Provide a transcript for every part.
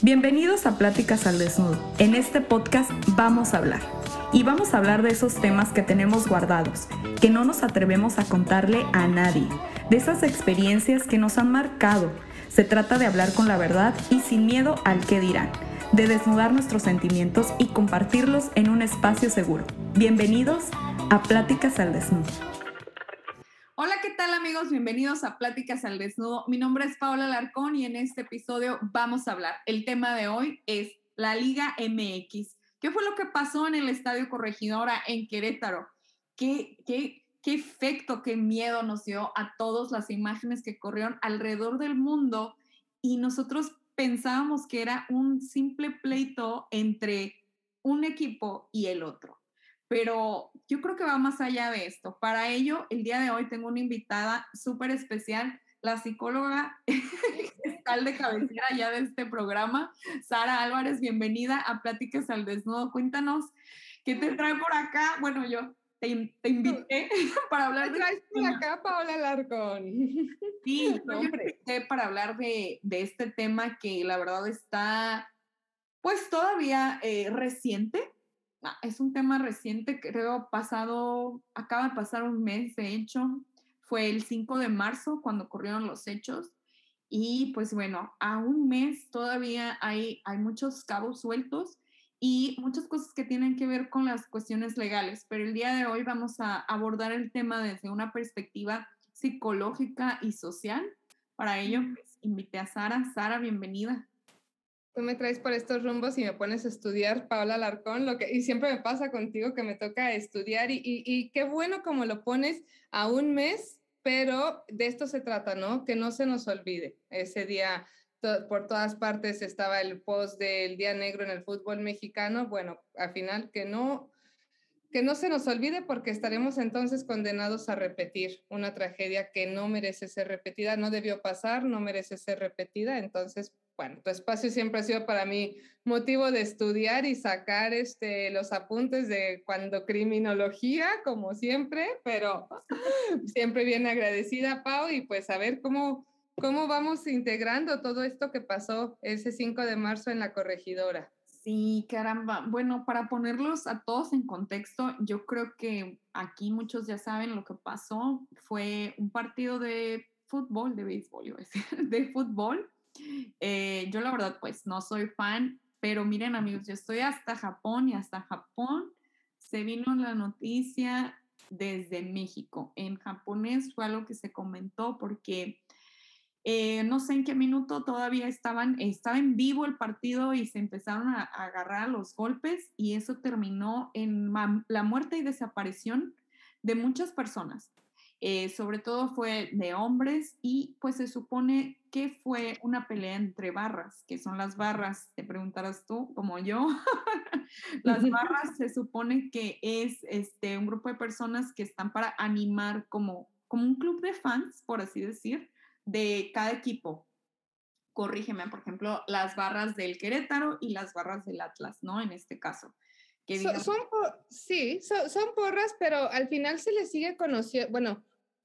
Bienvenidos a Pláticas al Desnudo. En este podcast vamos a hablar. Y vamos a hablar de esos temas que tenemos guardados, que no nos atrevemos a contarle a nadie, de esas experiencias que nos han marcado. Se trata de hablar con la verdad y sin miedo al que dirán, de desnudar nuestros sentimientos y compartirlos en un espacio seguro. Bienvenidos a Pláticas al Desnudo. Hola, ¿qué tal amigos? Bienvenidos a Pláticas al Desnudo. Mi nombre es Paola Larcón y en este episodio vamos a hablar. El tema de hoy es la Liga MX. ¿Qué fue lo que pasó en el Estadio Corregidora en Querétaro? ¿Qué, qué, qué efecto, qué miedo nos dio a todas las imágenes que corrieron alrededor del mundo y nosotros pensábamos que era un simple pleito entre un equipo y el otro pero yo creo que va más allá de esto. Para ello, el día de hoy tengo una invitada súper especial, la psicóloga tal de cabecera ya de este programa, Sara Álvarez, bienvenida a Pláticas al Desnudo. Cuéntanos, ¿qué te trae por acá? Bueno, yo te, te invité para hablar de... Traes por acá, Paola Larcón. Sí, yo invité para hablar de, de, este tema que la verdad está, pues todavía eh, reciente, es un tema reciente, creo, pasado, acaba de pasar un mes, de hecho, fue el 5 de marzo cuando ocurrieron los hechos. Y pues bueno, a un mes todavía hay, hay muchos cabos sueltos y muchas cosas que tienen que ver con las cuestiones legales, pero el día de hoy vamos a abordar el tema desde una perspectiva psicológica y social. Para ello, pues, invité a Sara. Sara, bienvenida tú me traes por estos rumbos y me pones a estudiar, Paola Alarcón, lo que, y siempre me pasa contigo que me toca estudiar y, y, qué bueno como lo pones a un mes, pero de esto se trata, ¿no? Que no se nos olvide. Ese día por todas partes estaba el post del Día Negro en el fútbol mexicano, bueno, al final que no, que no se nos olvide porque estaremos entonces condenados a repetir una tragedia que no merece ser repetida, no debió pasar, no merece ser repetida, entonces bueno, tu espacio siempre ha sido para mí motivo de estudiar y sacar este, los apuntes de cuando criminología, como siempre, pero siempre bien agradecida, Pau, y pues a ver cómo, cómo vamos integrando todo esto que pasó ese 5 de marzo en la corregidora. Sí, caramba. Bueno, para ponerlos a todos en contexto, yo creo que aquí muchos ya saben lo que pasó. Fue un partido de fútbol, de béisbol, iba a decir, de fútbol eh, yo la verdad pues no soy fan, pero miren amigos, yo estoy hasta Japón y hasta Japón se vino la noticia desde México. En japonés fue algo que se comentó porque eh, no sé en qué minuto todavía estaban, estaba en vivo el partido y se empezaron a, a agarrar los golpes y eso terminó en la muerte y desaparición de muchas personas. Eh, sobre todo fue de hombres y pues se supone que fue una pelea entre barras, que son las barras, te preguntarás tú, como yo, las barras se supone que es este, un grupo de personas que están para animar como, como un club de fans, por así decir, de cada equipo. Corrígeme, por ejemplo, las barras del Querétaro y las barras del Atlas, ¿no? En este caso. son, sí, son, son, porras, pero al final se les sigue conociendo, bueno,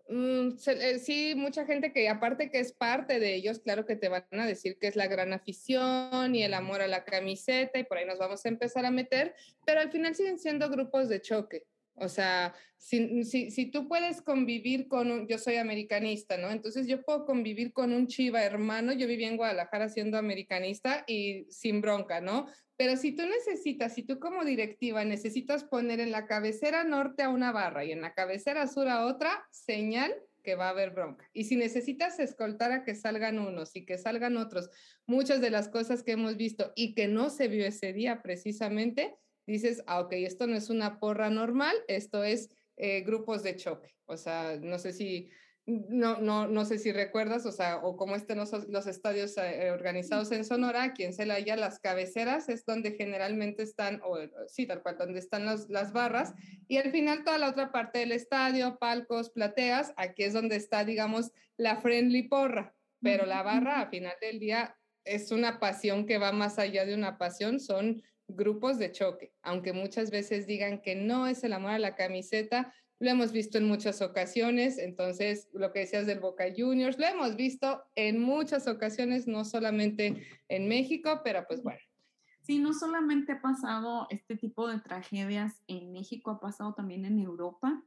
Mm, eh, sí, mucha gente que aparte que es parte de ellos, claro que te van a decir que es la gran afición y el amor a la camiseta y por ahí nos vamos a empezar a meter, pero al final siguen siendo grupos de choque. O sea, si, si, si, tú puedes convivir con un, yo soy americanista, ¿no? Entonces yo puedo convivir con un chiva hermano, yo viví en Guadalajara siendo americanista y sin bronca, ¿no? Pero si tú necesitas, si tú como directiva necesitas poner en la cabecera norte a una barra y en la cabecera sur a otra, señal que va a haber bronca. Y si necesitas escoltar a que salgan unos y que salgan otros, muchas de las cosas que hemos visto y que no se vio ese día precisamente, dices, ah, ok, esto no es una porra normal, esto es eh, grupos de choque. O sea, no sé si, no, no, no sé si recuerdas, o sea, o cómo estén los, los estadios eh, organizados en Sonora, aquí en Celaya, las cabeceras es donde generalmente están, o sí, tal cual, donde están las, las barras, y al final toda la otra parte del estadio, palcos, plateas, aquí es donde está, digamos, la friendly porra, pero la barra a final del día es una pasión que va más allá de una pasión, son grupos de choque, aunque muchas veces digan que no es el amor a la camiseta, lo hemos visto en muchas ocasiones, entonces lo que decías del Boca Juniors, lo hemos visto en muchas ocasiones, no solamente en México, pero pues bueno. Sí, no solamente ha pasado este tipo de tragedias en México, ha pasado también en Europa,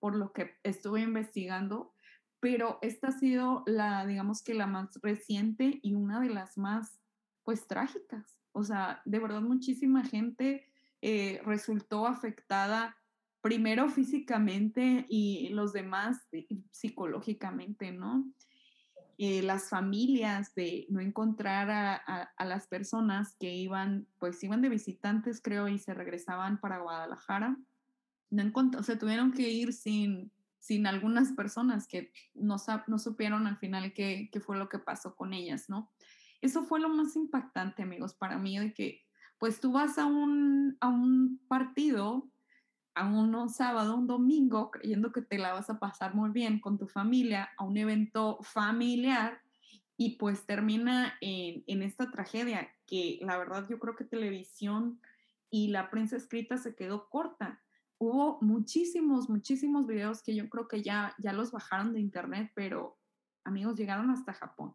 por lo que estuve investigando, pero esta ha sido la, digamos que la más reciente y una de las más, pues, trágicas. O sea, de verdad muchísima gente eh, resultó afectada primero físicamente y los demás eh, psicológicamente, ¿no? Eh, las familias de no encontrar a, las personas que iban, pues iban de visitantes, creo, y se regresaban para Guadalajara. No se tuvieron que ir sin, sin algunas personas que no, no supieron al final qué, qué, fue lo que pasó con ellas, ¿no? Eso fue lo más impactante, amigos, para mí, de que pues tú vas a un, a un partido a un sábado, un domingo, creyendo que te la vas a pasar muy bien con tu familia, a un evento familiar y pues termina en, en, esta tragedia que la verdad yo creo que televisión y la prensa escrita se quedó corta. Hubo muchísimos, muchísimos videos que yo creo que ya, ya los bajaron de internet, pero amigos llegaron hasta Japón.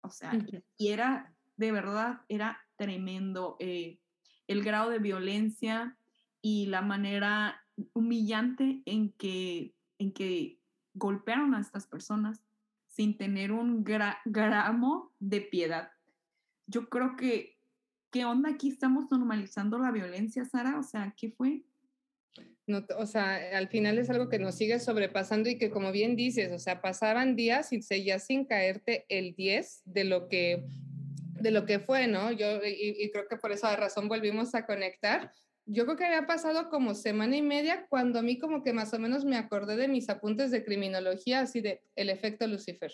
O sea, y era, de verdad, era tremendo eh, el grado de violencia, y la manera humillante en que, en que golpearon a estas personas sin tener un gramo de piedad. Yo creo que, ¿qué onda aquí? Estamos normalizando la violencia, Sara. O sea, ¿qué fue? No, o sea, al final es algo que nos sigue sobrepasando y que como bien dices, o sea, pasaban días y seguías sin caerte el 10 de lo que de lo que fue, ¿no? Yo y, y creo que por esa razón volvimos a conectar, yo creo que había pasado como semana y media cuando a mí como que más o menos me acordé de mis apuntes de criminología, así de el efecto Lucifer.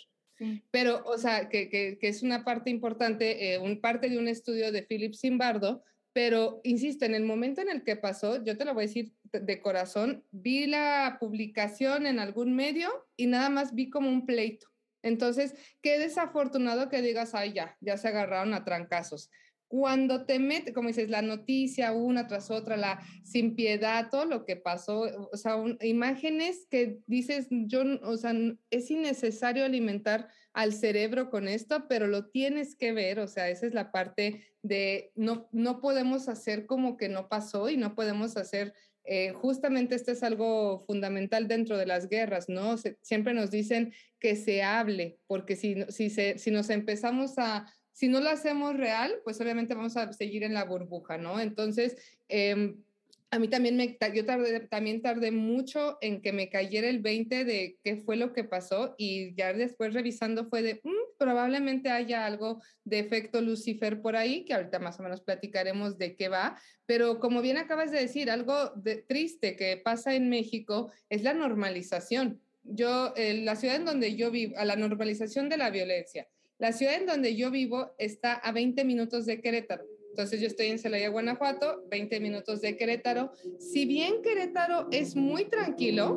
Pero, o sea, que, que, es una parte importante, eh, un parte de un estudio de Philip Zimbardo, pero insisto, en el momento en el que pasó, yo te lo voy a decir de corazón, vi la publicación en algún medio y nada más vi como un pleito. Entonces, qué desafortunado que digas, ay, ya, ya se agarraron a trancazos cuando te metes, como dices, la noticia una tras otra, la sin piedad, todo lo que pasó, o sea, imágenes que dices, yo, o sea, es innecesario alimentar al cerebro con esto, pero lo tienes que ver, o sea, esa es la parte de no, no podemos hacer como que no pasó y no podemos hacer, eh, justamente esto es algo fundamental dentro de las guerras, ¿no? siempre nos dicen que se hable, porque si, si, se, si nos empezamos a si no lo hacemos real, pues obviamente vamos a seguir en la burbuja, ¿no? Entonces, em, a mí también me, yo tardé, también tardé mucho en que me cayera el 20 de qué fue lo que pasó y ya después revisando fue de, mm, probablemente haya algo de efecto Lucifer por ahí, que ahorita más o menos platicaremos de qué va, pero como bien acabas de decir, algo de, triste que pasa en México es la normalización. Yo, la ciudad en donde yo vivo, a la normalización de la violencia. La ciudad en donde yo vivo está a 20 minutos de Querétaro. Entonces yo estoy en Celaya, Guanajuato, 20 minutos de Querétaro. Si bien Querétaro es muy tranquilo,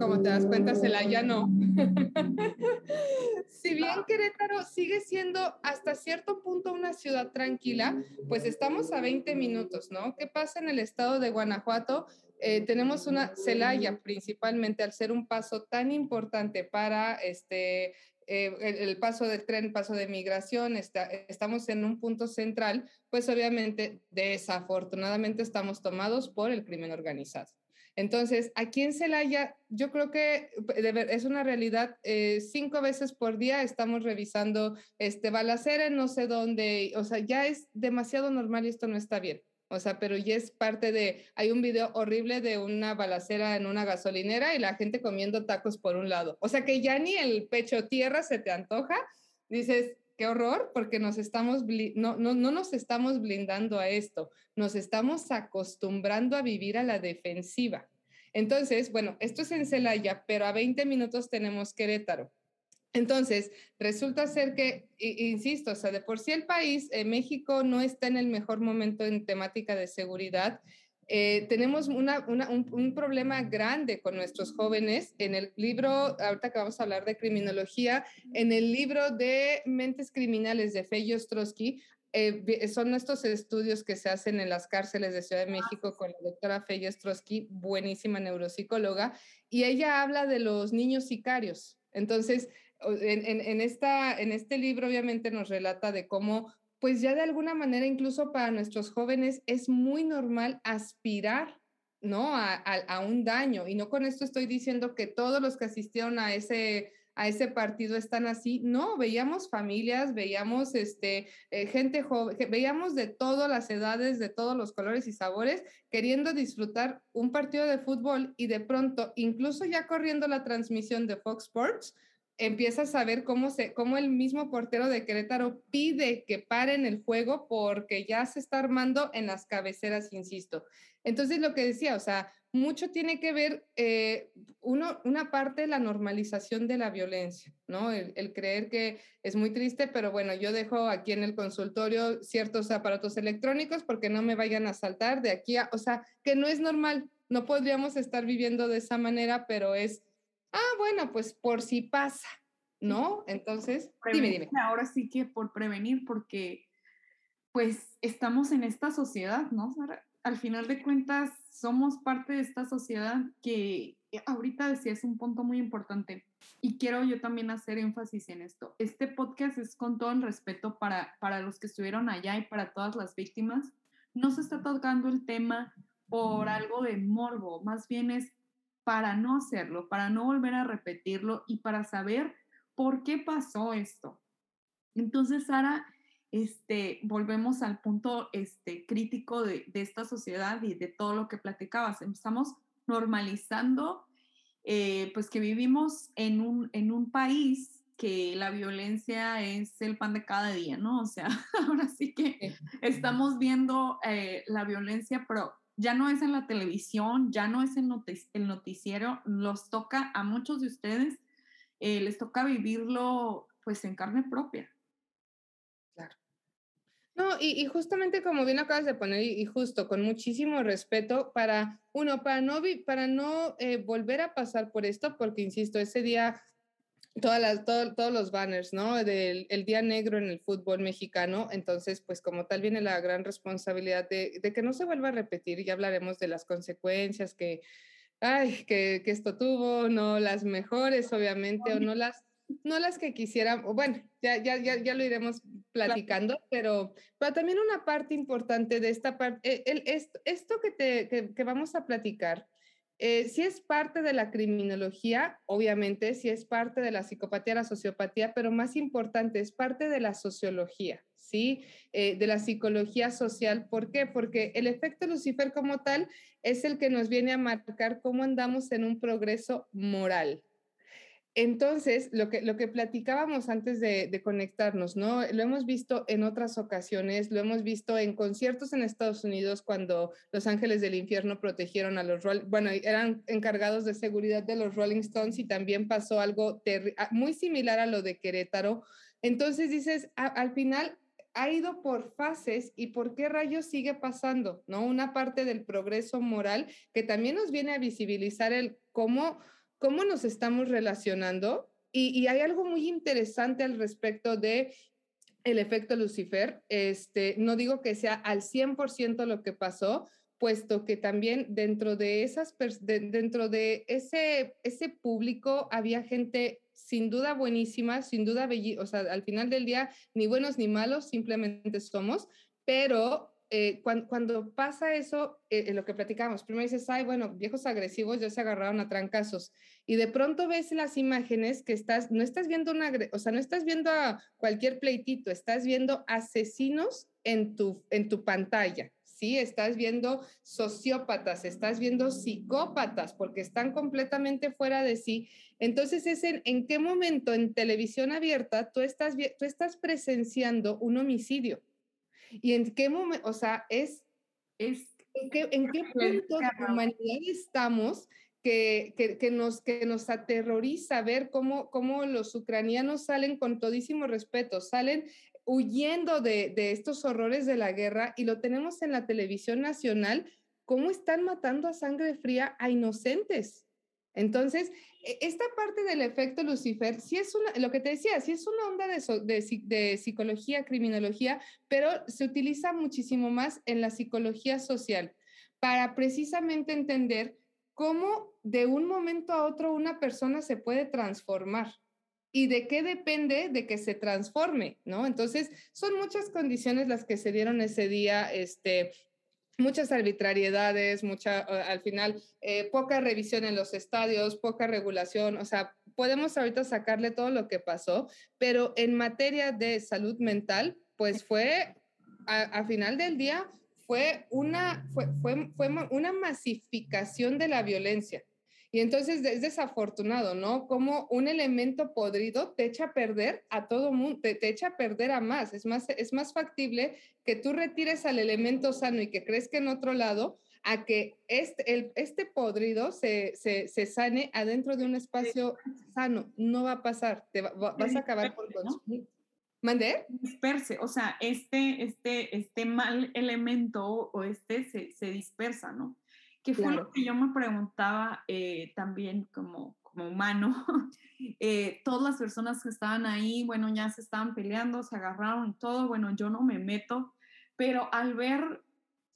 como te das cuenta, Celaya no. si bien Querétaro sigue siendo hasta cierto punto una ciudad tranquila, pues estamos a 20 minutos, ¿no? ¿Qué pasa en el estado de Guanajuato? Eh, tenemos una Celaya principalmente al ser un paso tan importante para este, eh, el, paso del tren, paso de migración, estamos en un punto central, pues obviamente desafortunadamente estamos tomados por el crimen organizado. Entonces, aquí en Celaya, yo creo que es una realidad, eh, cinco veces por día estamos revisando este balacera no sé dónde, o sea, ya es demasiado normal y esto no está bien. O sea, pero ya es parte de, hay un video horrible de una balacera en una gasolinera y la gente comiendo tacos por un lado. O sea, que ya ni el pecho tierra se te antoja. Dices, qué horror, porque nos estamos, no, no, no nos estamos blindando a esto, nos estamos acostumbrando a vivir a la defensiva. Entonces, bueno, esto es en Celaya, pero a 20 minutos tenemos Querétaro. Entonces, resulta ser que, insisto, o sea, de por sí el país, eh, México no está en el mejor momento en temática de seguridad. Eh, tenemos un, problema grande con nuestros jóvenes. En el libro, ahorita que vamos a hablar de criminología, en el libro de Mentes Criminales de Fey Ostrowski, eh, son estos estudios que se hacen en las cárceles de Ciudad de México con la doctora Feya Strosky, buenísima neuropsicóloga, y ella habla de los niños sicarios. Entonces, en, en este libro obviamente nos relata de cómo, pues ya de alguna manera, incluso para nuestros jóvenes, es muy normal aspirar ¿no? A, a, un daño. Y no con esto estoy diciendo que todos los que asistieron a ese, a ese partido están así. No, veíamos familias, veíamos este, eh, gente joven, veíamos de todas las edades, de todos los colores y sabores, queriendo disfrutar un partido de fútbol y de pronto, incluso ya corriendo la transmisión de Fox Sports, empiezas a ver cómo, se, cómo el mismo portero de Querétaro pide que paren el juego porque ya se está armando en las cabeceras, insisto. Entonces, lo que decía, o sea, mucho tiene que ver, eh, uno, una parte la normalización de la violencia, ¿no? El, creer que es muy triste, pero bueno, yo dejo aquí en el consultorio ciertos aparatos electrónicos porque no me vayan a saltar de aquí a, o sea, que no es normal, no podríamos estar viviendo de esa manera, pero es, ah, bueno, pues por si pasa, ¿no? Entonces, dime, dime. Ahora sí que por prevenir, porque pues estamos en esta sociedad, ¿no, al final de cuentas somos parte de esta sociedad que eh, ahorita decía es un punto muy importante y quiero yo también hacer énfasis en esto. Este podcast es con todo el respeto para, para los que estuvieron allá y para todas las víctimas. No se está tocando el tema por algo de morbo, más bien es para no hacerlo, para no volver a repetirlo y para saber por qué pasó esto. Entonces, Sara, este, volvemos al punto este, crítico de, esta sociedad y de todo lo que platicabas. Estamos normalizando, eh, pues que vivimos en un, en un país que la violencia es el pan de cada día, ¿no? O sea, ahora sí que estamos viendo eh, la violencia, pero ya no es en la televisión, ya no es en el noticiero, los toca a muchos de ustedes, eh, les toca vivirlo pues en carne propia. No, y, justamente como bien acabas de poner, y, justo con muchísimo respeto para, uno, para no, para no eh, volver a pasar por esto, porque, insisto, ese día, todas las, todos los banners, ¿no? Del el Día Negro en el fútbol mexicano, entonces, pues como tal viene la gran responsabilidad de, de que no se vuelva a repetir, ya hablaremos de las consecuencias que, ay, que, que esto tuvo, no las mejores, obviamente, o no las no las que quisieran, bueno, ya, ya, ya, ya lo iremos platicando, pero, pero también una parte importante de esta parte, el, esto, que, te, que, vamos a platicar, eh, si es parte de la criminología, obviamente, si es parte de la psicopatía, la sociopatía, pero más importante, es parte de la sociología, ¿sí? Eh, de la psicología social. ¿Por qué? Porque el efecto Lucifer como tal es el que nos viene a marcar cómo andamos en un progreso moral, entonces, lo que, lo que platicábamos antes de, conectarnos, ¿no? Lo hemos visto en otras ocasiones, lo hemos visto en conciertos en Estados Unidos cuando los Ángeles del Infierno protegieron a los, bueno, eran encargados de seguridad de los Rolling Stones y también pasó algo muy similar a lo de Querétaro. Entonces dices, al final ha ido por fases y por qué rayos sigue pasando, ¿no? Una parte del progreso moral que también nos viene a visibilizar el cómo cómo nos estamos relacionando. Y, hay algo muy interesante al respecto de el efecto Lucifer. Este, no digo que sea al 100% lo que pasó, puesto que también dentro de esas dentro de ese ese público había gente sin duda buenísima, sin duda o sea, al final del día ni buenos ni malos, simplemente somos, pero eh, cuando, pasa eso, eh, lo que platicamos, primero dices, ay, bueno, viejos agresivos ya se agarraron a trancazos. Y de pronto ves las imágenes que estás, no estás viendo una, o sea, no estás viendo a cualquier pleitito, estás viendo asesinos en tu, en tu pantalla. Sí, estás viendo sociópatas, estás viendo psicópatas, porque están completamente fuera de sí. Entonces, es en, en qué momento en televisión abierta tú estás, tú estás presenciando un homicidio y en qué momento, o sea, es, es ¿en qué, en qué punto de humanidad estamos que, que, que, nos, que nos aterroriza ver cómo, cómo los ucranianos salen con todísimo respeto, salen huyendo de, de estos horrores de la guerra y lo tenemos en la televisión nacional, cómo están matando a sangre fría a inocentes. Entonces, e, esta parte del efecto Lucifer, sí es una, lo que te decía, sí es una onda de, de, psicología, criminología, pero se utiliza muchísimo más en la psicología social para precisamente entender cómo de un momento a otro una persona se puede transformar y de qué depende de que se transforme, ¿no? Entonces, son muchas condiciones las que se dieron ese día, este, muchas arbitrariedades, mucha, al final, eh, poca revisión en los estadios, poca regulación, o sea, podemos ahorita sacarle todo lo que pasó, pero en materia de salud mental, pues fue, a, final del día, fue una, fue, fue, fue una masificación de la violencia. Y entonces es desafortunado, ¿no? Como un elemento podrido te echa a perder a todo mundo, te, echa a perder a más. Es, más. es más factible que tú retires al elemento sano y que crezca en otro lado a que este, el, este podrido se, se, se, sane adentro de un espacio sano. No va a pasar, te vas a acabar por consumir. ¿Mandé? Disperse, o sea, este, este, este mal elemento o este se, se dispersa, ¿no? Que fue lo que yo me preguntaba eh, también como, como humano. Eh, todas las personas que estaban ahí, bueno, ya se estaban peleando, se agarraron y todo, bueno, yo no me meto, pero al ver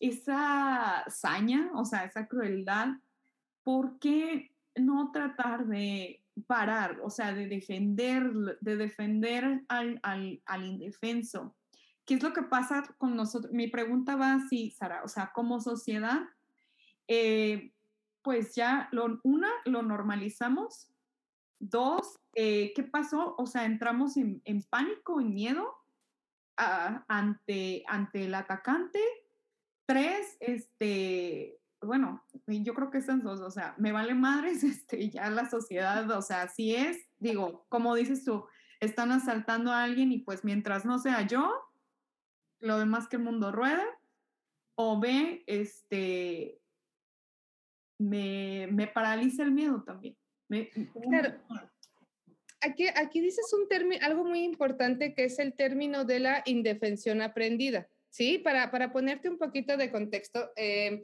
esa saña, o sea, esa crueldad, ¿por qué no tratar de parar, o sea, de defender, de defender al, al, al indefenso? ¿Qué es lo que pasa con nosotros? Mi pregunta va así, Sara, o sea, como sociedad, eh, pues ya, lo, una, lo normalizamos. Dos, eh, ¿qué pasó? O sea, entramos en, pánico, en miedo ante, ante el atacante. Tres, este, bueno, yo creo que estas dos, o sea, me vale madres, este, ya la sociedad, o sea, así es, digo, como dices tú, están asaltando a alguien y pues mientras no sea yo, lo demás que el mundo rueda, o ve, este, me, me paraliza el miedo también. claro. Aquí, aquí dices un término, algo muy importante que es el término de la indefensión aprendida. ¿Sí? Para, para ponerte un poquito de contexto, eh,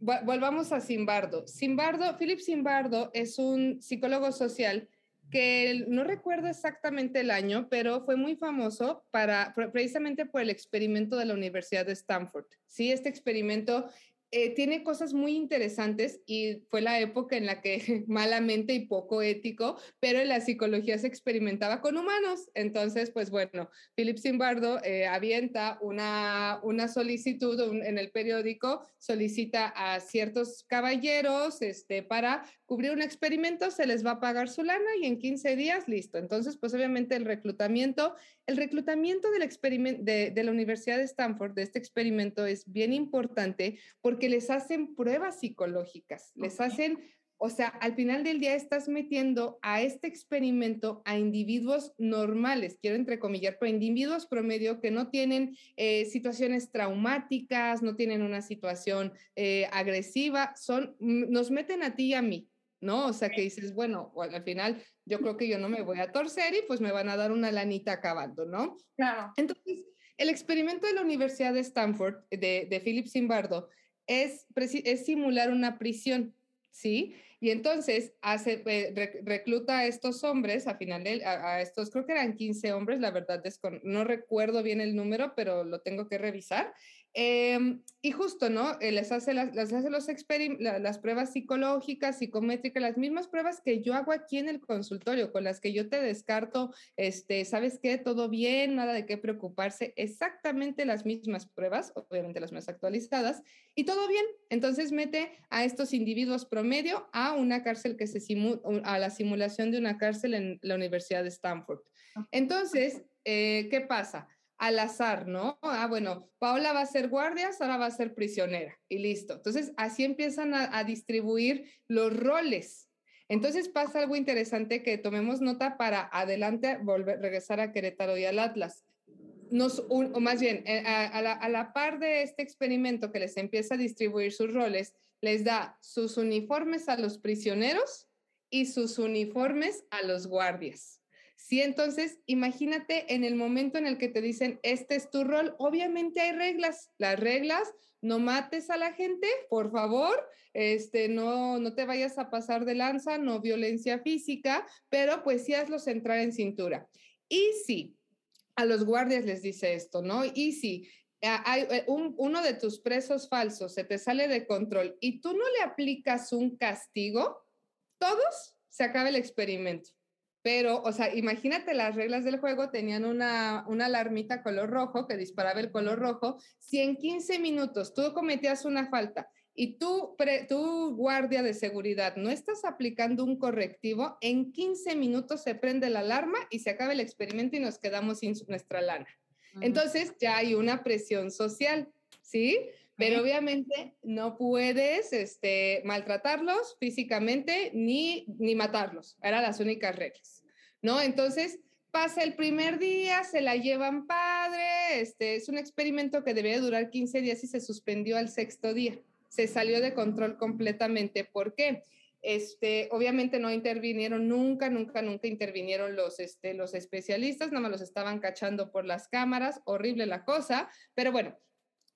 volvamos a Simbardo. Simbardo, Philip Simbardo es un psicólogo social que no recuerdo exactamente el año, pero fue muy famoso para, precisamente por el experimento de la Universidad de Stanford. Sí, este experimento eh, tiene cosas muy interesantes y fue la época en la que malamente y poco ético, pero la psicología se experimentaba con humanos. Entonces, pues bueno, Philip Zimbardo eh, avienta una, una solicitud en el periódico, solicita a ciertos caballeros este, para cubrir un experimento, se les va a pagar su lana y en 15 días, listo. Entonces, pues obviamente el reclutamiento, el reclutamiento de, de la Universidad de Stanford, de este experimento, es bien importante porque les hacen pruebas psicológicas, les hacen o sea, al final del día estás metiendo a este experimento a individuos normales, quiero entrecomillar, pero individuos promedio que no tienen eh, situaciones traumáticas, no tienen una situación eh, agresiva, son, nos meten a ti y a mí. ¿no? O sea, que dices, bueno, al final yo creo que yo no me voy a torcer y pues me van a dar una lanita acabando, ¿no? Claro. Entonces, el experimento de la Universidad de Stanford, de, de Philip Zimbardo, es, es simular una prisión, ¿sí? Y entonces hace, eh, recluta a estos hombres, a final de, a, estos, creo que eran 15 hombres, la verdad no recuerdo bien el número, pero lo tengo que revisar. Em, y justo, ¿no? Eh, les hace, las, les hace los las pruebas psicológicas, psicométricas, las mismas pruebas que yo hago aquí en el consultorio, con las que yo te descarto, este, ¿sabes qué? Todo bien, nada de qué preocuparse, exactamente las mismas pruebas, obviamente las más actualizadas, y todo bien. Entonces mete a estos individuos promedio a una cárcel que se simula, a la simulación de una cárcel en la Universidad de Stanford. Entonces, eh, ¿qué pasa? Al azar, ¿no? Ah, bueno, Paola va a ser guardia, Sara va a ser prisionera y listo. Entonces, así empiezan a, distribuir los roles. Entonces pasa algo interesante que tomemos nota para adelante volver, regresar a Querétaro y al Atlas. Nos, o más bien, eh, a la par de este experimento que les empieza a distribuir sus roles, les da sus uniformes a los prisioneros y sus uniformes a los guardias. Sí, entonces imagínate en el momento en el que te dicen, este es tu rol, obviamente hay reglas, las reglas, no mates a la gente, por favor, este, no, no te vayas a pasar de lanza, no violencia física, pero pues sí hazlos entrar en cintura. Y sí, a los guardias les dice esto, ¿no? Y si hay eh, uno de tus presos falsos se te sale de control y tú no le aplicas un castigo, todos se acaba el experimento. Pero, o sea, imagínate las reglas del juego, tenían una, una alarmita color rojo que disparaba el color rojo. Si en 15 minutos tú cometías una falta y tú, tu guardia de seguridad no estás aplicando un correctivo, en 15 minutos se prende la alarma y se acaba el experimento y nos quedamos sin nuestra lana. Entonces ya hay una presión social, ¿sí? Pero obviamente no puedes este, maltratarlos físicamente ni, ni matarlos. Eran las únicas reglas, ¿no? Entonces pasa el primer día, se la llevan padre, este, es un experimento que debía durar 15 días y se suspendió al sexto día. Se salió de control completamente. ¿Por qué? Este, obviamente no intervinieron nunca, nunca, nunca intervinieron los, este, los especialistas, nada más los estaban cachando por las cámaras, horrible la cosa, pero bueno,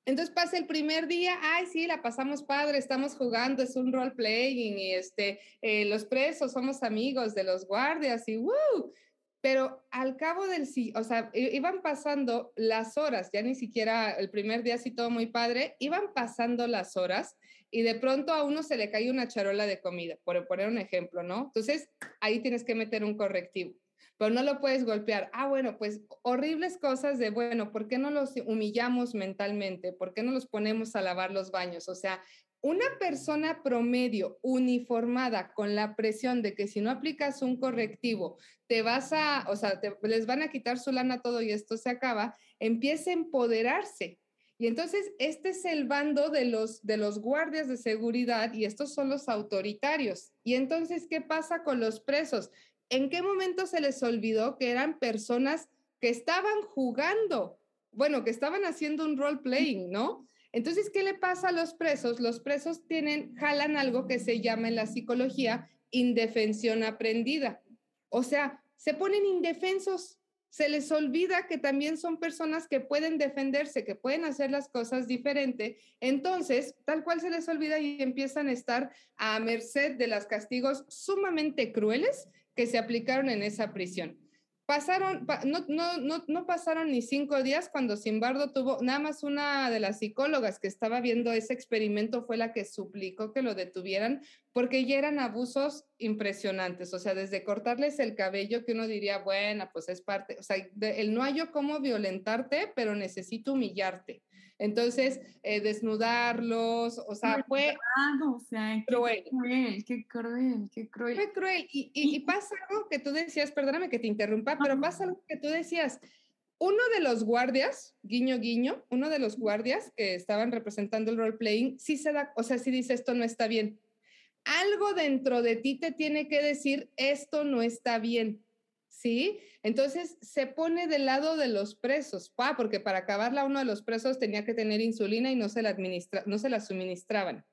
entonces pasa el primer día, ay, sí, la pasamos padre, estamos jugando, es un role playing y este, eh, los presos somos amigos de los guardias y ¡woo! Pero al cabo del sí, o sea, iban pasando las horas, ya ni siquiera el primer día así todo muy padre, iban pasando las horas y de pronto a uno se le cae una charola de comida, por poner un ejemplo, ¿no? Entonces ahí tienes que meter un correctivo pero no lo puedes golpear. Ah, bueno, pues horribles cosas de, bueno, ¿por qué no los humillamos mentalmente? ¿Por qué no los ponemos a lavar los baños? O sea, una persona promedio uniformada con la presión de que si no aplicas un correctivo, te vas a, o sea, les van a quitar su lana todo y esto se acaba, empieza a empoderarse. Y entonces este es el bando de los, de los guardias de seguridad y estos son los autoritarios. Y entonces, ¿qué pasa con los presos? ¿En qué momento se les olvidó que eran personas que estaban jugando? Bueno, que estaban haciendo un role playing, ¿no? Entonces, ¿qué le pasa a los presos? Los presos tienen, jalan algo que se llama en la psicología indefensión aprendida. O sea, se ponen indefensos, se les olvida que también son personas que pueden defenderse, que pueden hacer las cosas diferente. Entonces, tal cual se les olvida y empiezan a estar a merced de los castigos sumamente crueles que se aplicaron en esa prisión. Pasaron, no, no, no, no, pasaron ni cinco días cuando Simbardo tuvo, nada más una de las psicólogas que estaba viendo ese experimento fue la que suplicó que lo detuvieran porque ya eran abusos impresionantes, o sea, desde cortarles el cabello que uno diría, bueno, pues es parte, o sea, el no hay yo cómo violentarte, pero necesito humillarte. Entonces, eh, desnudarlos, o sea, fue o sea, qué cruel. Qué cruel, qué cruel. Fue cruel. Y, y, pasa algo que tú decías, perdóname que te interrumpa, pero pasa algo que tú decías. Uno de los guardias, guiño, guiño, uno de los guardias que estaban representando el role playing, sí se da, o sea, sí dice esto no está bien. Algo dentro de ti te tiene que decir esto no está bien. ¿Sí? Entonces se pone del lado de los presos, pa, porque para acabarla uno de los presos tenía que tener insulina y no se la, administra, no se la suministraban.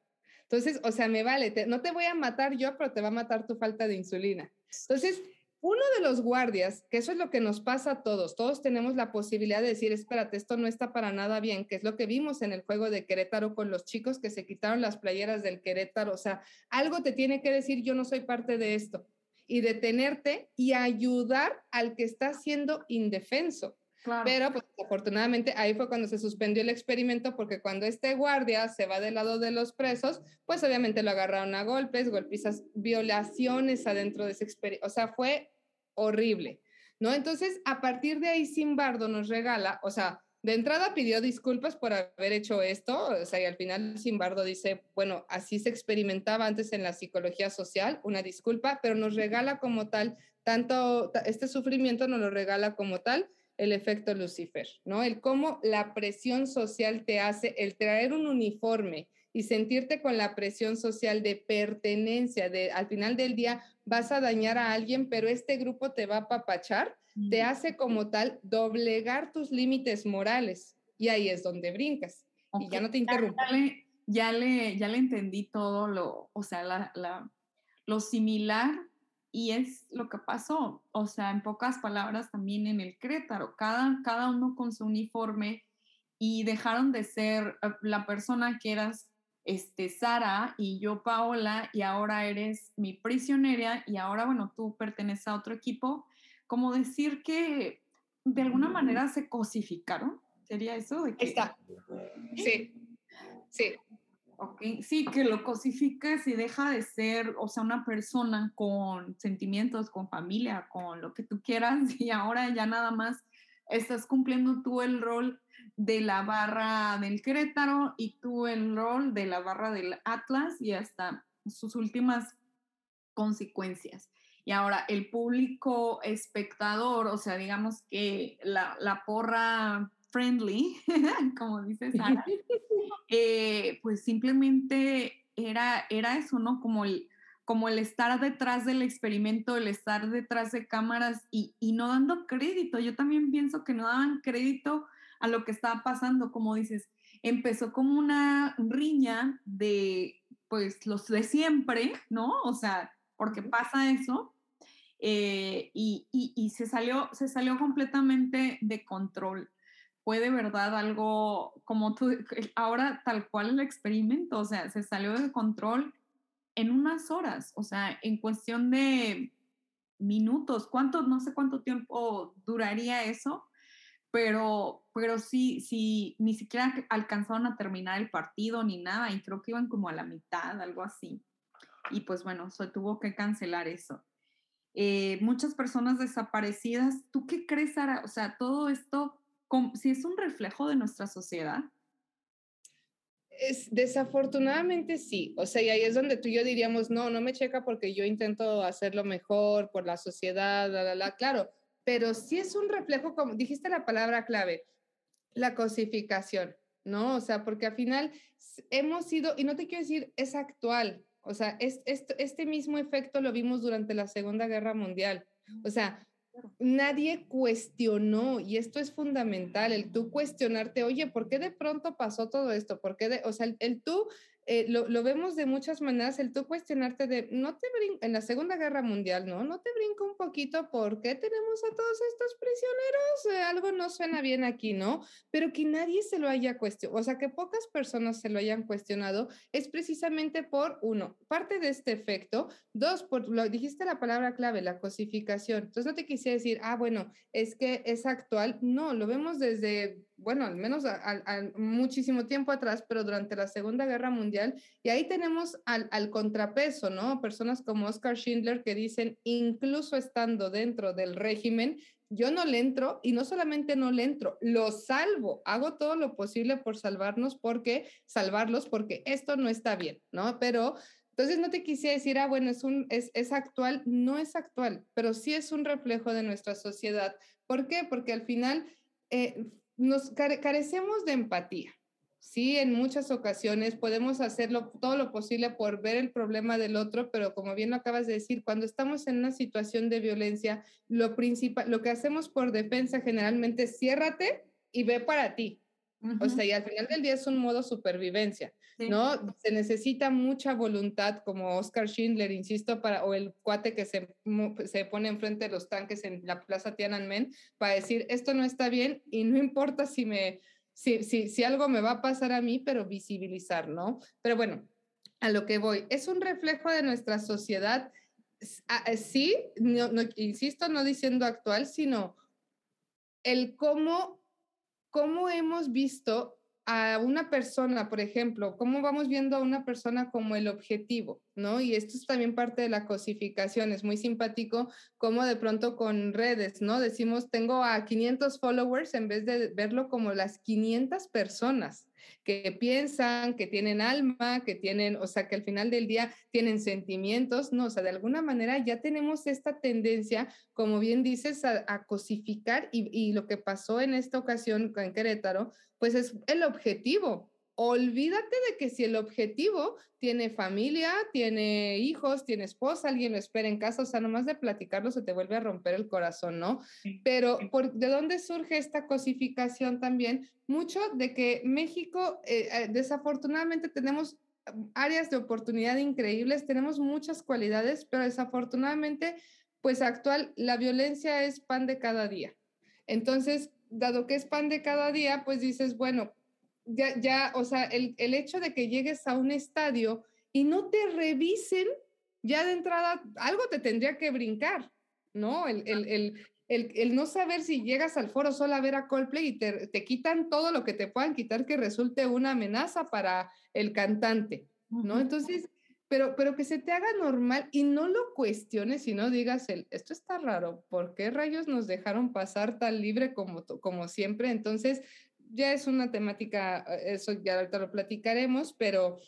Entonces, o sea, me vale, no te voy a matar yo, pero te va a matar tu falta de insulina. Entonces, uno de los guardias, que eso es lo que nos pasa a todos, todos tenemos la posibilidad de decir, espérate, esto no está para nada bien, que es lo que vimos en el juego de Querétaro con los chicos que se quitaron las playeras del Querétaro, o sea, algo te tiene que decir, yo no soy parte de esto y detenerte y ayudar al que está siendo indefenso. Pero pues, afortunadamente ahí fue cuando se suspendió el experimento porque cuando este guardia se va del lado de los presos, pues obviamente lo agarraron a golpes, golpizas, violaciones adentro de ese experimento. O sea, fue horrible, ¿no? Entonces, a partir de ahí, Simbardo nos regala, o sea, de entrada pidió disculpas por haber hecho esto, o sea, y al final Simbardo dice, bueno, así se experimentaba antes en la psicología social, una disculpa, pero nos regala como tal, tanto este sufrimiento nos lo regala como tal el efecto Lucifer, ¿no? El cómo la presión social te hace, el traer un uniforme y sentirte con la presión social de pertenencia, de al final del día vas a dañar a alguien, pero este grupo te va a papachar te hace como tal doblegar tus límites morales. Y ahí es donde brincas. Y ya no te interrumpo. Ya, le, ya, le, entendí todo lo, o sea, la, lo similar y es lo que pasó, o sea, en pocas palabras también en el Crétaro, cada, cada uno con su uniforme y dejaron de ser eh, la persona que eras este, Sara y yo Paola y ahora eres mi prisionera y ahora, bueno, tú perteneces a otro equipo, como decir que de alguna manera se cosificaron, ¿sería eso? De que, Está. Sí, sí. Okay. Sí, que lo cosificas y deja de ser, o sea, una persona con sentimientos, con familia, con lo que tú quieras, y ahora ya nada más estás cumpliendo tú el rol de la barra del Querétaro y tú el rol de la barra del Atlas y hasta sus últimas consecuencias. Y ahora el público espectador, o sea, digamos que la, la porra friendly, como dice Sara, eh, pues simplemente era, era eso, ¿no? Como el, como el estar detrás del experimento, el estar detrás de cámaras y, y, no dando crédito. Yo también pienso que no daban crédito a lo que estaba pasando, como dices, empezó como una riña de, pues, los de siempre, ¿no? O sea, porque pasa eso. Eh, y, y, y se, salió, se salió completamente de control fue de verdad algo como tú, ahora tal cual el experimento, o sea, se salió de control en unas horas, o sea, en cuestión de minutos, cuánto, no sé cuánto tiempo duraría eso, pero, pero sí, sí, ni siquiera alcanzaron a terminar el partido ni nada, y creo que iban como a la mitad, algo así. Y pues bueno, se tuvo que cancelar eso. Eh, muchas personas desaparecidas, ¿tú qué crees, Sara? O sea, todo esto si es un reflejo de nuestra sociedad? Es, desafortunadamente sí, o sea, y ahí es donde tú y yo diríamos, no, no me checa porque yo intento hacerlo mejor por la sociedad, la, la, claro, pero sí es un reflejo, como dijiste la palabra clave, la cosificación, ¿no? O sea, porque al final hemos sido, y no te quiero decir, es actual, o sea, es, es, este mismo efecto lo vimos durante la Segunda Guerra Mundial, o sea, nadie cuestionó, y esto es fundamental, el tú cuestionarte, oye, ¿por qué de pronto pasó todo esto? ¿Por qué de, o sea, el, tú eh, lo, lo, vemos de muchas maneras, el tú cuestionarte de, no te en la Segunda Guerra Mundial, ¿no? No te brinco un poquito, ¿por qué tenemos a todos estos prisioneros? Eh, algo no suena bien aquí, ¿no? Pero que nadie se lo haya cuestionado, o sea, que pocas personas se lo hayan cuestionado, es precisamente por, uno, parte de este efecto, dos, por, lo dijiste la palabra clave, la cosificación. Entonces no te quise decir, ah, bueno, es que es actual, no, lo vemos desde bueno, al menos a, a, muchísimo tiempo atrás, pero durante la Segunda Guerra Mundial. Y ahí tenemos al, al, contrapeso, ¿no? Personas como Oscar Schindler que dicen, incluso estando dentro del régimen, yo no le entro y no solamente no le entro, lo salvo, hago todo lo posible por salvarnos porque, salvarlos porque esto no está bien, ¿no? Pero entonces no te quisiera decir, ah, bueno, es, un, es, es actual, no es actual, pero sí es un reflejo de nuestra sociedad. ¿Por qué? Porque al final... Eh, nos carecemos de empatía. Sí, en muchas ocasiones podemos hacerlo todo lo posible por ver el problema del otro, pero como bien lo acabas de decir, cuando estamos en una situación de violencia, lo principal, lo que hacemos por defensa generalmente es ciérrate y ve para ti. O sea, y al final del día es un modo supervivencia, ¿no? Se necesita mucha voluntad, como Oscar Schindler, insisto, para, o el cuate que se, se pone enfrente de los tanques en la plaza Tiananmen, para decir, esto no está bien y no importa si me, si, si, algo me va a pasar a mí, pero visibilizar, ¿no? Pero bueno, a lo que voy, es un reflejo de nuestra sociedad, sí, no, no, insisto, no diciendo actual, sino el cómo cómo hemos visto a una persona, por ejemplo, cómo vamos viendo a una persona como el objetivo, ¿no? Y esto es también parte de la cosificación, es muy simpático como de pronto con redes, ¿no? Decimos, tengo a 500 followers en vez de verlo como las 500 personas que piensan, que tienen alma, que tienen, o sea, que al final del día tienen sentimientos, no, o sea, de alguna manera ya tenemos esta tendencia, como bien dices, a, a cosificar y, y lo que pasó en esta ocasión en Querétaro, pues es el objetivo, olvídate de que si el objetivo tiene familia, tiene hijos, tiene esposa, alguien lo espera en casa, o sea, nomás de platicarlo se te vuelve a romper el corazón, ¿no? Pero por, ¿de dónde surge esta cosificación también? Mucho de que México, eh, desafortunadamente tenemos áreas de oportunidad increíbles, tenemos muchas cualidades, pero desafortunadamente, pues actual, la violencia es pan de cada día. Entonces, dado que es pan de cada día, pues dices, bueno, ya, ya, o sea, el, el hecho de que llegues a un estadio y no te revisen, ya de entrada algo te tendría que brincar, ¿no? El, el, el, el, no saber si llegas al foro solo a ver a Coldplay y te, te, quitan todo lo que te puedan quitar que resulte una amenaza para el cantante, ¿no? Entonces, pero, pero que se te haga normal y no lo cuestiones y no digas, el, esto está raro, ¿por qué rayos nos dejaron pasar tan libre como, como siempre? Entonces, ya es una temática, eso ya ahorita lo platicaremos, pero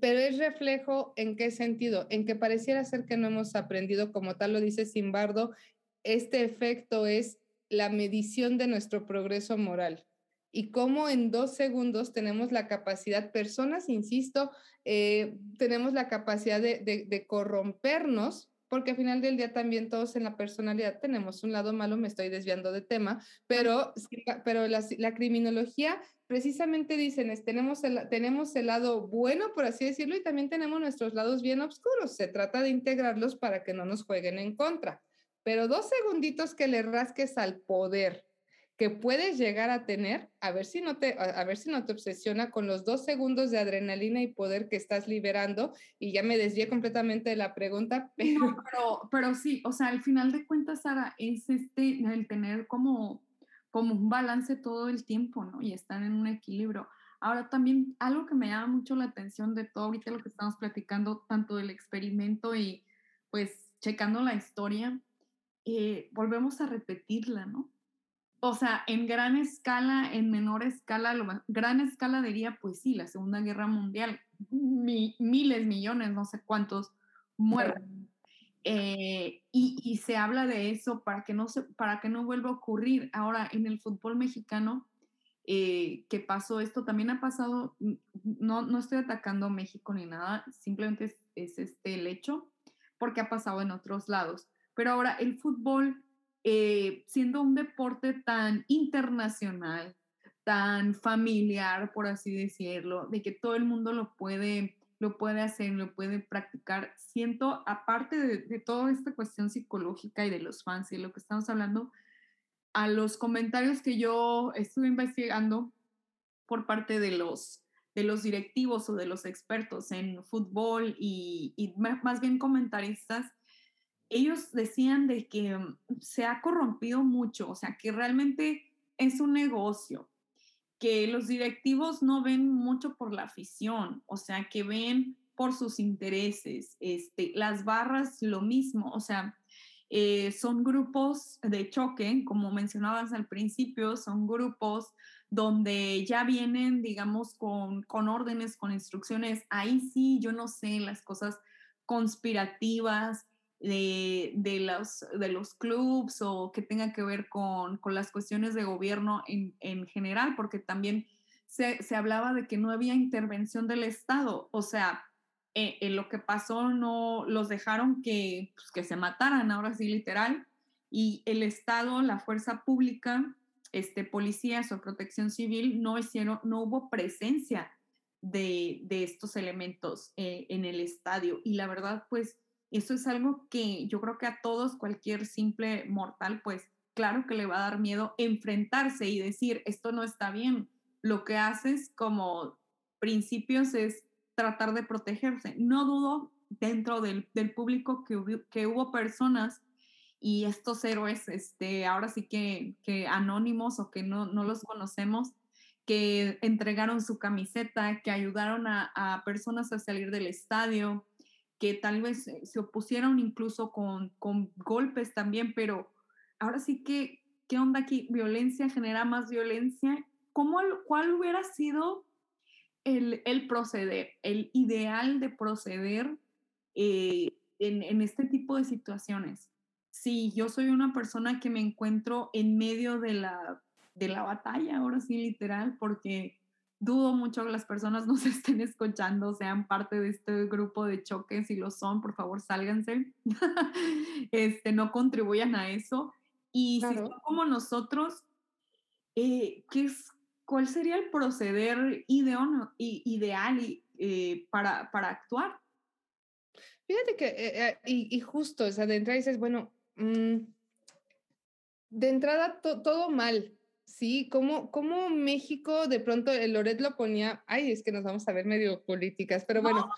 pero es reflejo en qué sentido, en que pareciera ser que no hemos aprendido, como tal lo dice Simbardo, este efecto es la medición de nuestro progreso moral y cómo en dos segundos tenemos la capacidad, personas, insisto, eh, tenemos la capacidad de, corrompernos, porque al final del día también todos en la personalidad tenemos un lado malo, me estoy desviando de tema, pero, pero la, la criminología precisamente dicen, es, tenemos, el, tenemos el lado bueno, por así decirlo, y también tenemos nuestros lados bien oscuros. Se trata de integrarlos para que no nos jueguen en contra. Pero dos segunditos que le rasques al poder que puedes llegar a tener, a ver si no te, a, ver si no te obsesiona con los dos segundos de adrenalina y poder que estás liberando. Y ya me desvié completamente de la pregunta, pero... pero, pero sí, o sea, al final de cuentas, Sara, es este, el tener como como un balance todo el tiempo, ¿no? Y están en un equilibrio. Ahora también algo que me llama mucho la atención de todo ahorita lo que estamos platicando, tanto del experimento y pues checando la historia, eh, volvemos a repetirla, ¿no? O sea, en gran escala, en menor escala, lo, gran escala diría, pues sí, la Segunda Guerra Mundial, miles, millones, no sé cuántos muertos. Eh, y, se habla de eso para que, no se, para que no vuelva a ocurrir. Ahora, en el fútbol mexicano, eh, que pasó esto, también ha pasado, no, no estoy atacando a México ni nada, simplemente es, este el hecho, porque ha pasado en otros lados. Pero ahora, el fútbol, eh, siendo un deporte tan internacional, tan familiar, por así decirlo, de que todo el mundo lo puede lo puede hacer, lo puede practicar. Siento, aparte de, toda esta cuestión psicológica y de los fans y de lo que estamos hablando, a los comentarios que yo estuve investigando por parte de los, de los directivos o de los expertos en fútbol y, y más bien comentaristas, ellos decían de que mm, se ha corrompido mucho, o sea, que realmente es un negocio, que los directivos no ven mucho por la afición, o sea, que ven por sus intereses. Este, las barras, lo mismo, o sea, eh, son grupos de choque, como mencionabas al principio, son grupos donde ya vienen, digamos, con, con órdenes, con instrucciones. Ahí sí, yo no sé, las cosas conspirativas, de, los, de los clubs o que tenga que ver con, las cuestiones de gobierno en, general, porque también se, hablaba de que no había intervención del Estado. O sea, en eh, lo que pasó no los dejaron que, pues, que se mataran, ahora sí literal, y el Estado, la fuerza pública, este, policías o protección civil no hicieron, no hubo presencia de, estos elementos eh, en el estadio. Y la verdad, pues eso es algo que yo creo que a todos, cualquier simple mortal, pues claro que le va a dar miedo enfrentarse y decir, esto no está bien. Lo que haces como principios es tratar de protegerse. No dudo dentro del, público que, que hubo personas y estos héroes, este, ahora sí que, que anónimos o que no, no, los conocemos, que entregaron su camiseta, que ayudaron a, a personas a salir del estadio, que tal vez se opusieron incluso con, con golpes también, pero ahora sí que, ¿qué onda aquí? Violencia genera más violencia. ¿Cómo, ¿Cuál hubiera sido el, el proceder, el ideal de proceder eh, en, en, este tipo de situaciones? Si yo soy una persona que me encuentro en medio de la, de la batalla, ahora sí literal, porque dudo mucho que las personas nos estén escuchando, sean parte de este grupo de choques, si lo son, por favor, sálganse, este, no contribuyan a eso. Y si son como nosotros, eh, ¿qué es, ¿cuál sería el proceder ideal eh, para, para actuar? Fíjate que, eh, eh, y, justo, o sea, de entrada dices, bueno, mm, de entrada todo mal, ¿sí? ¿Cómo, ¿Cómo, México de pronto el Loret lo ponía, ay, es que nos vamos a ver medio políticas, pero bueno,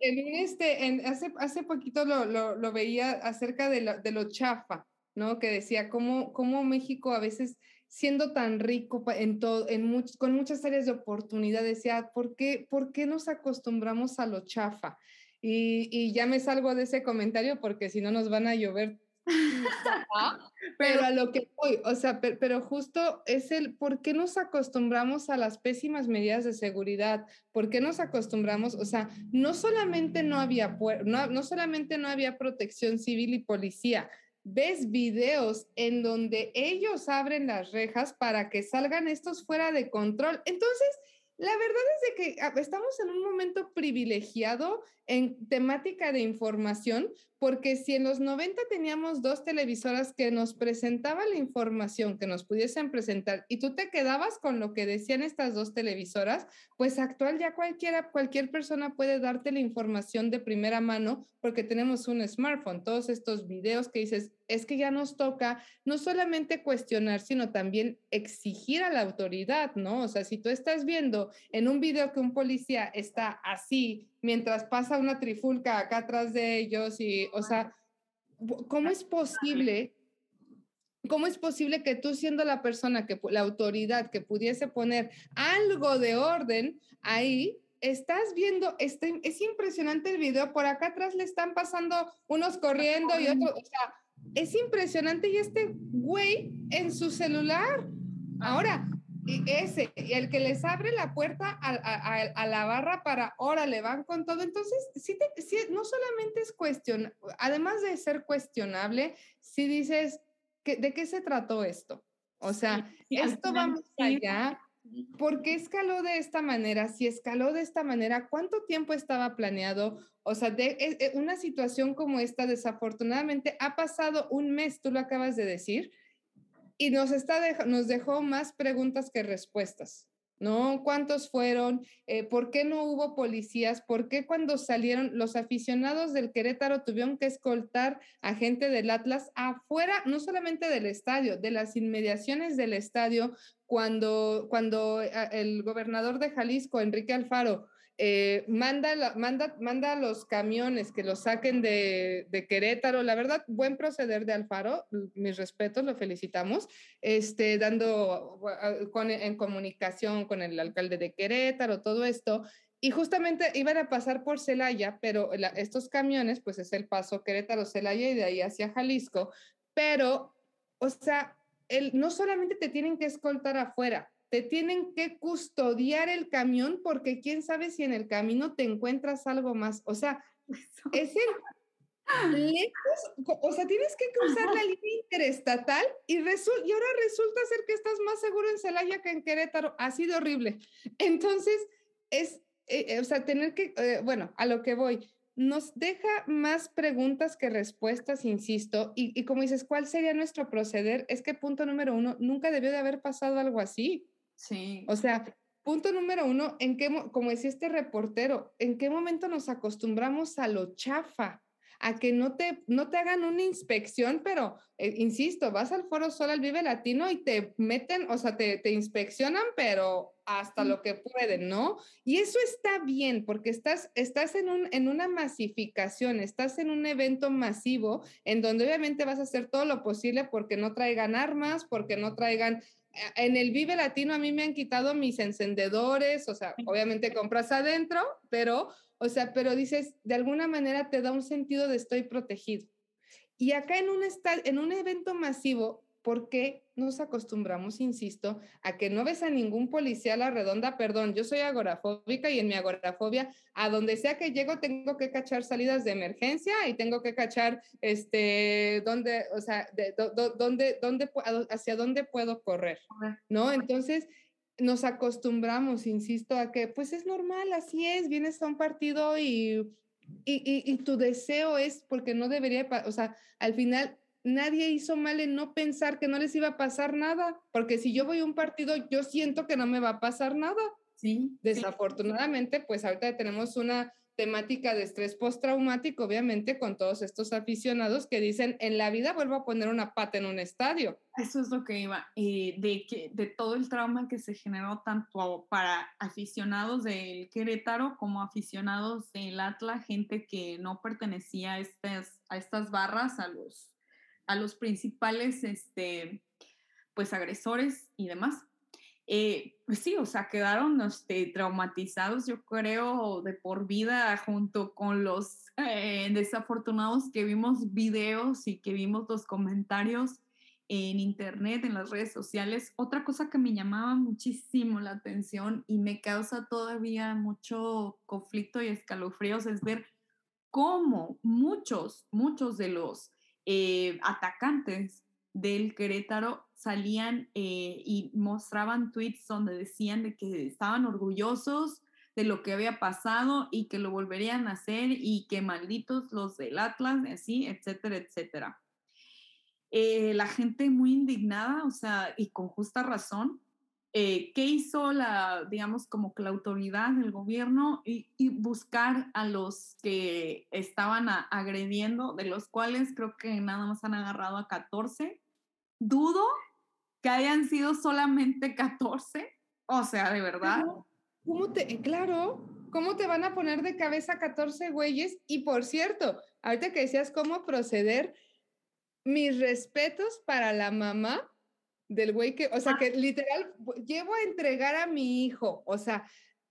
en, este, hace, hace poquito lo, lo, lo veía acerca de lo, de lo chafa, ¿no? Que decía cómo, cómo México a veces siendo tan rico en todo, en con muchas áreas de oportunidad, decía, ¿por qué, ¿por qué nos acostumbramos a lo chafa? Y, y, ya me salgo de ese comentario porque si no nos van a llover. pero a lo que voy, o sea, pero, justo es el por qué nos acostumbramos a las pésimas medidas de seguridad, por qué nos acostumbramos, o sea, no solamente no había, no, no solamente no había protección civil y policía, ves videos en donde ellos abren las rejas para que salgan estos fuera de control. Entonces, la verdad es de que ah, estamos en un momento privilegiado en temática de información, porque si en los 90 teníamos dos televisoras que nos presentaban la información que nos pudiesen presentar y tú te quedabas con lo que decían estas dos televisoras, pues actual ya cualquiera, cualquier persona puede darte la información de primera mano porque tenemos un smartphone, todos estos videos que dices, es que ya nos toca no solamente cuestionar, sino también exigir a la autoridad, ¿no? O sea, si tú estás viendo en un video que un policía está así mientras pasa una trifulca acá atrás de ellos y, o sea, ¿cómo es posible? ¿Cómo es posible que tú siendo la persona que la autoridad que pudiese poner algo de orden ahí, estás viendo, este, es impresionante el video, por acá atrás le están pasando unos corriendo y otros, o sea, es impresionante y este güey en su celular. Ahora, y ese, el que les abre la puerta a, la barra para, órale, van con todo. Entonces, sí, no solamente es cuestión, además de ser cuestionable, si dices, ¿de qué se trató esto? O sea, esto va más allá. ¿Por qué escaló de esta manera? Si escaló de esta manera, ¿cuánto tiempo estaba planeado? O sea, de, e, e, una situación como esta, desafortunadamente, ha pasado un mes, tú lo acabas de decir, y nos, está nos dejó más preguntas que respuestas. ¿no? ¿Cuántos fueron? Eh, ¿Por qué no hubo policías? ¿Por qué cuando salieron los aficionados del Querétaro tuvieron que escoltar a gente del Atlas afuera, no solamente del estadio, de las inmediaciones del estadio, cuando, cuando eh, el gobernador de Jalisco, Enrique Alfaro, eh, manda, manda, manda los camiones que los saquen de, Querétaro. La verdad, buen proceder de Alfaro, mis respetos, lo felicitamos, este, dando con, en comunicación con el alcalde de Querétaro, todo esto. Y justamente iban a pasar por Celaya, pero estos camiones, pues es el paso Querétaro-Celaya y de ahí hacia Jalisco. Pero, o sea, el, no solamente te tienen que escoltar afuera, te tienen que custodiar el camión porque quién sabe si en el camino te encuentras algo más. O sea, es el lejos, o sea, tienes que cruzar la línea interestatal y, y ahora resulta ser que estás más seguro en Celaya que en Querétaro. Ha sido horrible. Entonces, es, eh, eh, o sea, tener que, eh, bueno, a lo que voy, nos deja más preguntas que respuestas, insisto, y, y como dices, ¿cuál sería nuestro proceder? Es que punto número uno, nunca debió de haber pasado algo así. Sí. O sea, punto número uno, en qué, como decía este reportero, ¿en qué momento nos acostumbramos a lo chafa? a que no te, no te hagan una inspección, pero eh, insisto, vas al Foro Sol al Vive Latino y te meten, o sea, te, te inspeccionan, pero hasta lo que pueden, ¿no? Y eso está bien, porque estás, estás en, un, en una masificación, estás en un evento masivo en donde obviamente vas a hacer todo lo posible porque no traigan armas, porque no traigan en el Vive Latino a mí me han quitado mis encendedores, o sea, obviamente compras adentro, pero, o sea, pero dices, de alguna manera te da un sentido de estoy protegido. Y acá en un, en un evento masivo, ¿Por qué nos acostumbramos, insisto, a que no ves a ningún policía a la redonda? Perdón, yo soy agorafóbica y en mi agorafobia, a donde sea que llego, tengo que cachar salidas de emergencia y tengo que cachar, este, dónde, o sea, de, dónde, dónde, hacia dónde puedo correr, ¿no? Entonces, nos acostumbramos, insisto, a que pues es normal, así es, vienes a un partido y, y, y, y tu deseo es, porque no debería, o sea, al final nadie hizo mal en no pensar que no les iba a pasar nada, porque si yo voy a un partido, yo siento que no me va a pasar nada. Sí. Desafortunadamente, pues ahorita tenemos una temática de estrés postraumático, obviamente, con todos estos aficionados que dicen, en la vida vuelvo a poner una pata en un estadio. Eso es lo que iba, eh, de, que, de todo el trauma que se generó tanto para aficionados del Querétaro como aficionados del Atlas, gente que no pertenecía a estas, a estas barras, a los, a los principales este, pues, agresores y demás. Eh, pues sí, o sea, quedaron este, traumatizados, yo creo, de por vida junto con los eh, desafortunados que vimos videos y que vimos los comentarios en internet, en las redes sociales. Otra cosa que me llamaba muchísimo la atención y me causa todavía mucho conflicto y escalofríos es ver cómo muchos, muchos de los eh, atacantes del Querétaro salían eh, y mostraban tweets donde decían de que estaban orgullosos de lo que había pasado y que lo volverían a hacer y que malditos los del Atlas, así, etcétera, etcétera. Eh, la gente muy indignada, o sea, y con justa razón, eh, ¿qué hizo la, digamos, como que la autoridad del gobierno y, buscar a los que estaban agrediendo, de los cuales creo que nada más han agarrado a 14? Dudo que hayan sido solamente 14. O sea, de verdad. ¿Cómo, te, claro, ¿cómo te van a poner de cabeza 14 güeyes? Y por cierto, ahorita que decías cómo proceder, mis respetos para la mamá del güey que, o sea, ah. que literal, llevo a entregar a mi hijo, o sea,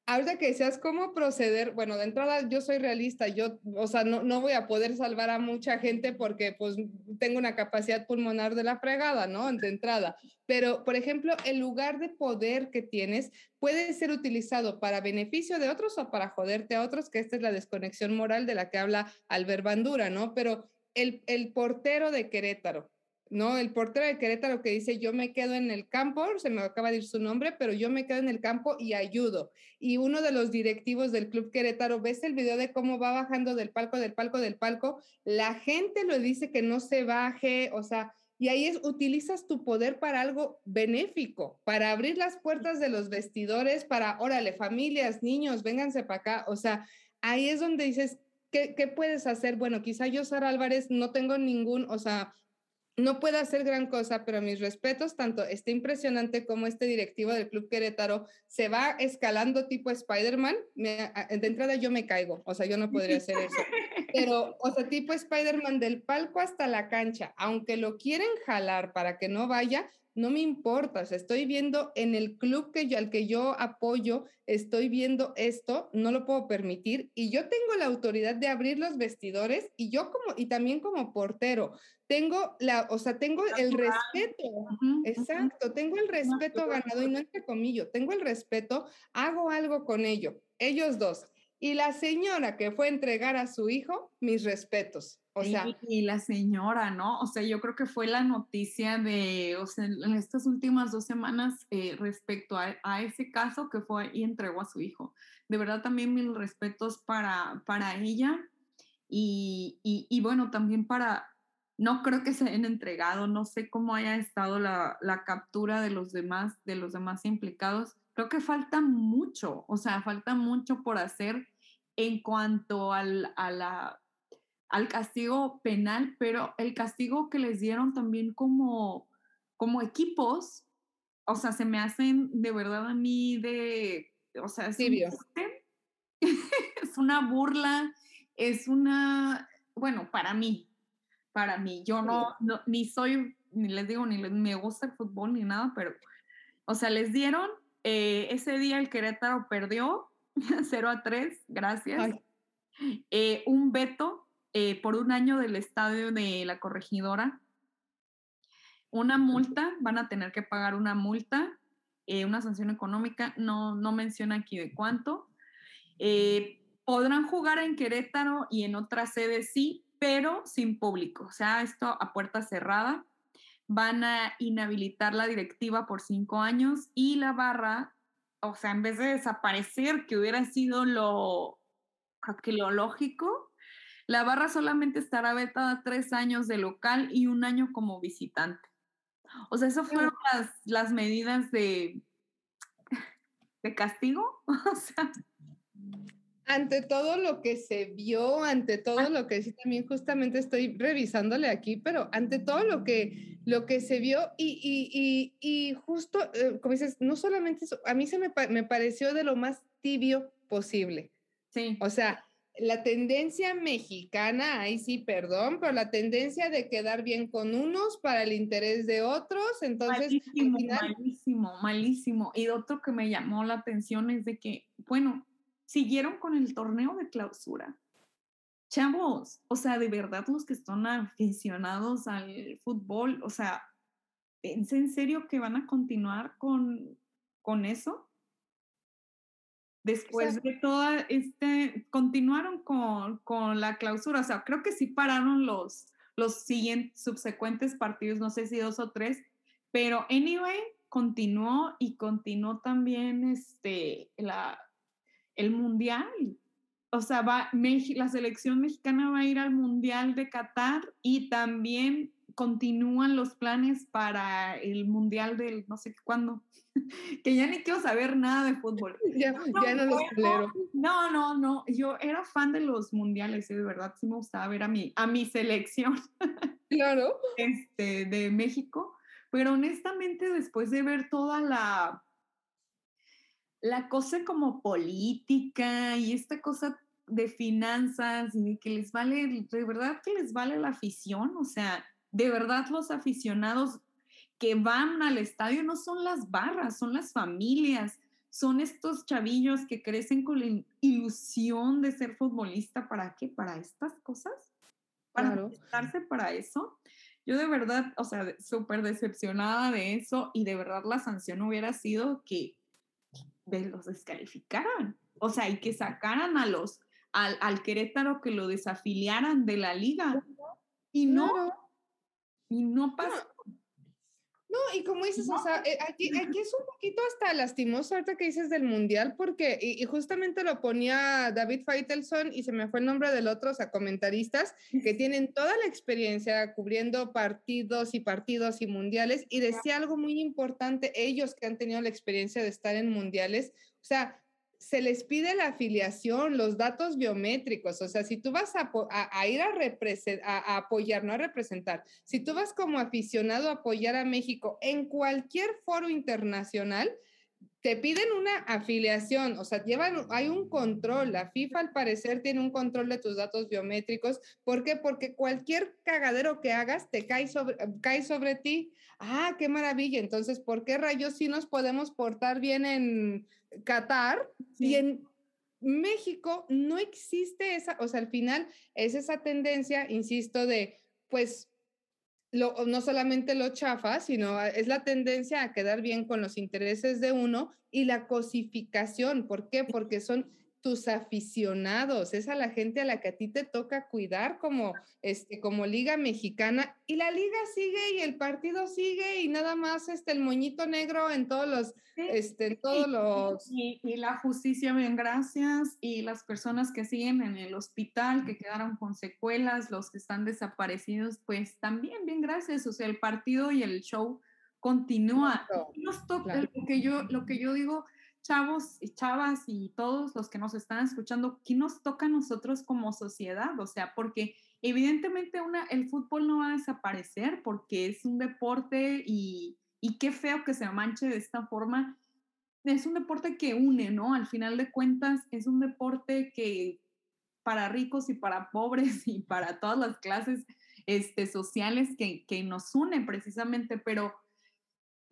ahorita que decías cómo proceder, bueno, de entrada yo soy realista, yo, o sea, no, no voy a poder salvar a mucha gente porque pues tengo una capacidad pulmonar de la fregada, ¿no? De entrada. Pero, por ejemplo, el lugar de poder que tienes puede ser utilizado para beneficio de otros o para joderte a otros, que esta es la desconexión moral de la que habla Albert Bandura, ¿no? Pero el, el portero de Querétaro, ¿no? El portero de Querétaro que dice, yo me quedo en el campo, se me acaba de ir su nombre, pero yo me quedo en el campo y ayudo. Y uno de los directivos del Club Querétaro, ves el video de cómo va bajando del palco, del palco, del palco, la gente lo dice que no se baje, o sea, y ahí es, utilizas tu poder para algo benéfico, para abrir las puertas de los vestidores, para, órale, familias, niños, vénganse para acá, o sea, ahí es donde dices, ¿Qué, ¿qué, puedes hacer? Bueno, quizá yo, Sara Álvarez, no tengo ningún, o sea, no puede hacer gran cosa, pero mis respetos, tanto este impresionante como este directivo del Club Querétaro se va escalando tipo Spider-Man. De entrada yo me caigo, o sea, yo no podría hacer eso. Pero, o sea, tipo Spider-Man del palco hasta la cancha, aunque lo quieren jalar para que no vaya, no me importa, o sea, estoy viendo en el club que yo, al que yo apoyo, estoy viendo esto, no lo puedo permitir y yo tengo la autoridad de abrir los vestidores y yo como, y también como portero, tengo la, o sea, tengo el respeto, exacto, tengo el respeto ganado y no entre comillas, tengo el respeto, hago algo con ello, ellos dos. Y la señora que fue a entregar a su hijo, mis respetos. O sea, y, la señora, ¿no? O sea, yo creo que fue la noticia de, o sea, en estas últimas dos semanas eh, respecto a, a, ese caso que fue y entregó a su hijo. De verdad también mil respetos para, para ella y, y, y, bueno, también para, no creo que se hayan entregado, no sé cómo haya estado la, la captura de los demás, de los demás implicados. Creo que falta mucho, o sea, falta mucho por hacer en cuanto al, a la al castigo penal, pero el castigo que les dieron también como, como equipos, o sea, se me hacen de verdad a mí de, o sea, es, es una burla, es una, bueno, para mí, para mí, yo no, ni soy, ni les digo, ni me gusta el fútbol ni nada, pero, o sea, les dieron, eh, ese día el Querétaro perdió 0 a 3, gracias. Eh, un veto eh, por un año del estadio de la corregidora. Una multa, van a tener que pagar una multa, eh, una sanción económica, no, no menciona aquí de cuánto. Eh, podrán jugar en Querétaro y en otras sedes sí, pero sin público, o sea, esto a puerta cerrada. Van a inhabilitar la directiva por cinco años y la barra, o sea, en vez de desaparecer, que hubiera sido lo, creo que lo lógico, La barra solamente estará vetada tres años de local y un año como visitante. O sea, eso fueron las, las medidas de, de castigo. O sea ante todo lo que se vio, ante todo ah. lo que sí también justamente estoy revisándole aquí, pero ante todo lo que, lo que se vio y, y, y, y justo, eh, como dices, no solamente eso, a mí se me, me pareció de lo más tibio posible. Sí. O sea, la tendencia mexicana, ahí sí, perdón, pero la tendencia de quedar bien con unos para el interés de otros, entonces... Malísimo, malísimo, malísimo. Y otro que me llamó la atención es de que, bueno, siguieron con el torneo de clausura. Chavos, o sea, de verdad los que están aficionados al fútbol, o sea, ¿es en serio que van a continuar con, con eso? Después de toda este, continuaron con, con, la clausura, o sea, creo que sí pararon los, los siguientes, subsecuentes partidos, no sé si dos o tres, pero anyway, continuó y continuó también este, la, el mundial. O sea, va, la selección mexicana va a ir al mundial de Qatar y también continúan los planes para el mundial del no sé cuándo, que ya ni quiero saber nada de fútbol. ya, no, los tolero. No, no, no, yo era fan de los mundiales, de verdad sí me gustaba ver a mi, a mi selección. Claro. Este, de México, pero honestamente después de ver toda la la cosa como política y esta cosa de finanzas y que les vale, de verdad que les vale la afición, o sea, de verdad los aficionados que van al estadio no son las barras, son las familias, son estos chavillos que crecen con la ilusión de ser futbolista, ¿para qué? ¿Para estas cosas? ¿Para claro. para eso? Yo de verdad, o sea, súper decepcionada de eso y de verdad la sanción hubiera sido que los descalificaran. O sea, y que sacaran a los, al, al Querétaro, que lo desafiliaran de la liga. Y no, y no pasó. No, y como dices, o sea, eh, aquí, aquí, es un poquito hasta lastimoso ahorita que dices del mundial, porque, y, justamente lo ponía David Feitelson y se me fue el nombre del otro, o sea, comentaristas que tienen toda la experiencia cubriendo partidos y partidos y mundiales, y decía algo muy importante, ellos que han tenido la experiencia de estar en mundiales, o sea, se les pide la afiliación, los datos biométricos. O sea, si tú vas a, ir a, a, apoyar, no a representar, si tú vas como aficionado a apoyar a México en cualquier foro internacional, te piden una afiliación, o sea, llevan, hay un control. La FIFA al parecer tiene un control de tus datos biométricos. ¿Por qué? Porque cualquier cagadero que hagas te cae sobre, cae sobre ti. Ah, qué maravilla. Entonces, ¿por qué rayos sí nos podemos portar bien en Qatar y en México no existe esa, o sea, al final es esa tendencia, insisto, de pues no solamente lo chafa, sino es la tendencia a quedar bien con los intereses de uno y la cosificación. ¿Por qué? Porque son tus aficionados, es a la gente a la que a ti te toca cuidar como, este, como liga mexicana y la liga sigue y el partido sigue y nada más este, el moñito negro en todos los, este, en todos los... Y, y, la justicia, bien, gracias, y las personas que siguen en el hospital, que quedaron con secuelas, los que están desaparecidos, pues también, bien, gracias, o sea, el partido y el show continúa. Nos toca, lo, que yo, lo que yo digo chavos y chavas y todos los que nos están escuchando, ¿qué nos toca a nosotros como sociedad? O sea, porque evidentemente una, el fútbol no va a desaparecer porque es un deporte y, y qué feo que se manche de esta forma. Es un deporte que une, ¿no? Al final de cuentas, es un deporte que para ricos y para pobres y para todas las clases este, sociales que, que nos une precisamente, pero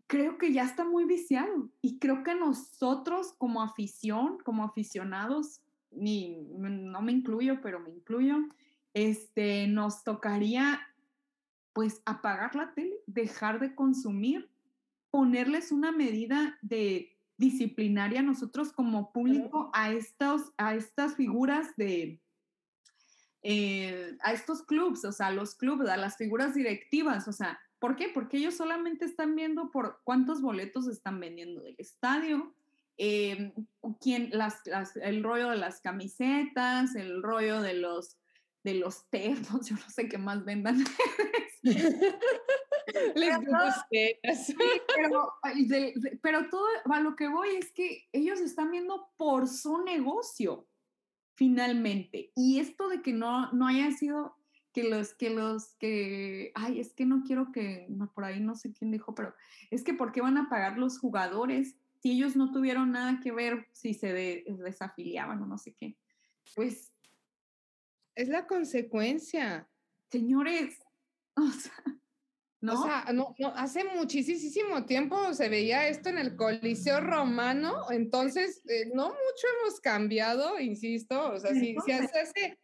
creo que ya está muy viciado y creo que nosotros como afición, como aficionados, ni, no me incluyo, pero me incluyo, este, nos tocaría pues apagar la tele, dejar de consumir, ponerles una medida de disciplinaria nosotros como público a, estos, a estas figuras de, eh, a estos clubs, o sea, los clubes, a las figuras directivas, o sea, ¿Por qué? Porque ellos solamente están viendo por cuántos boletos están vendiendo del estadio, eh, quién, las, el rollo de las camisetas, el rollo de los, de los termos, yo no sé qué más vendan. Les pero, pero todo a lo que voy es que ellos están viendo por su negocio, finalmente. Y esto de que no, no haya sido que los que los que, ay, es que no quiero que, por ahí no sé quién dijo, pero es que ¿por qué van a pagar los jugadores si ellos no tuvieron nada que ver si se desafiliaban o no sé qué? Pues... Es la consecuencia. Señores, o sea, ¿no? O sea, no, hace muchísimo tiempo se veía esto en el Coliseo Romano, entonces eh, no mucho hemos cambiado, insisto, o sea, si, si hace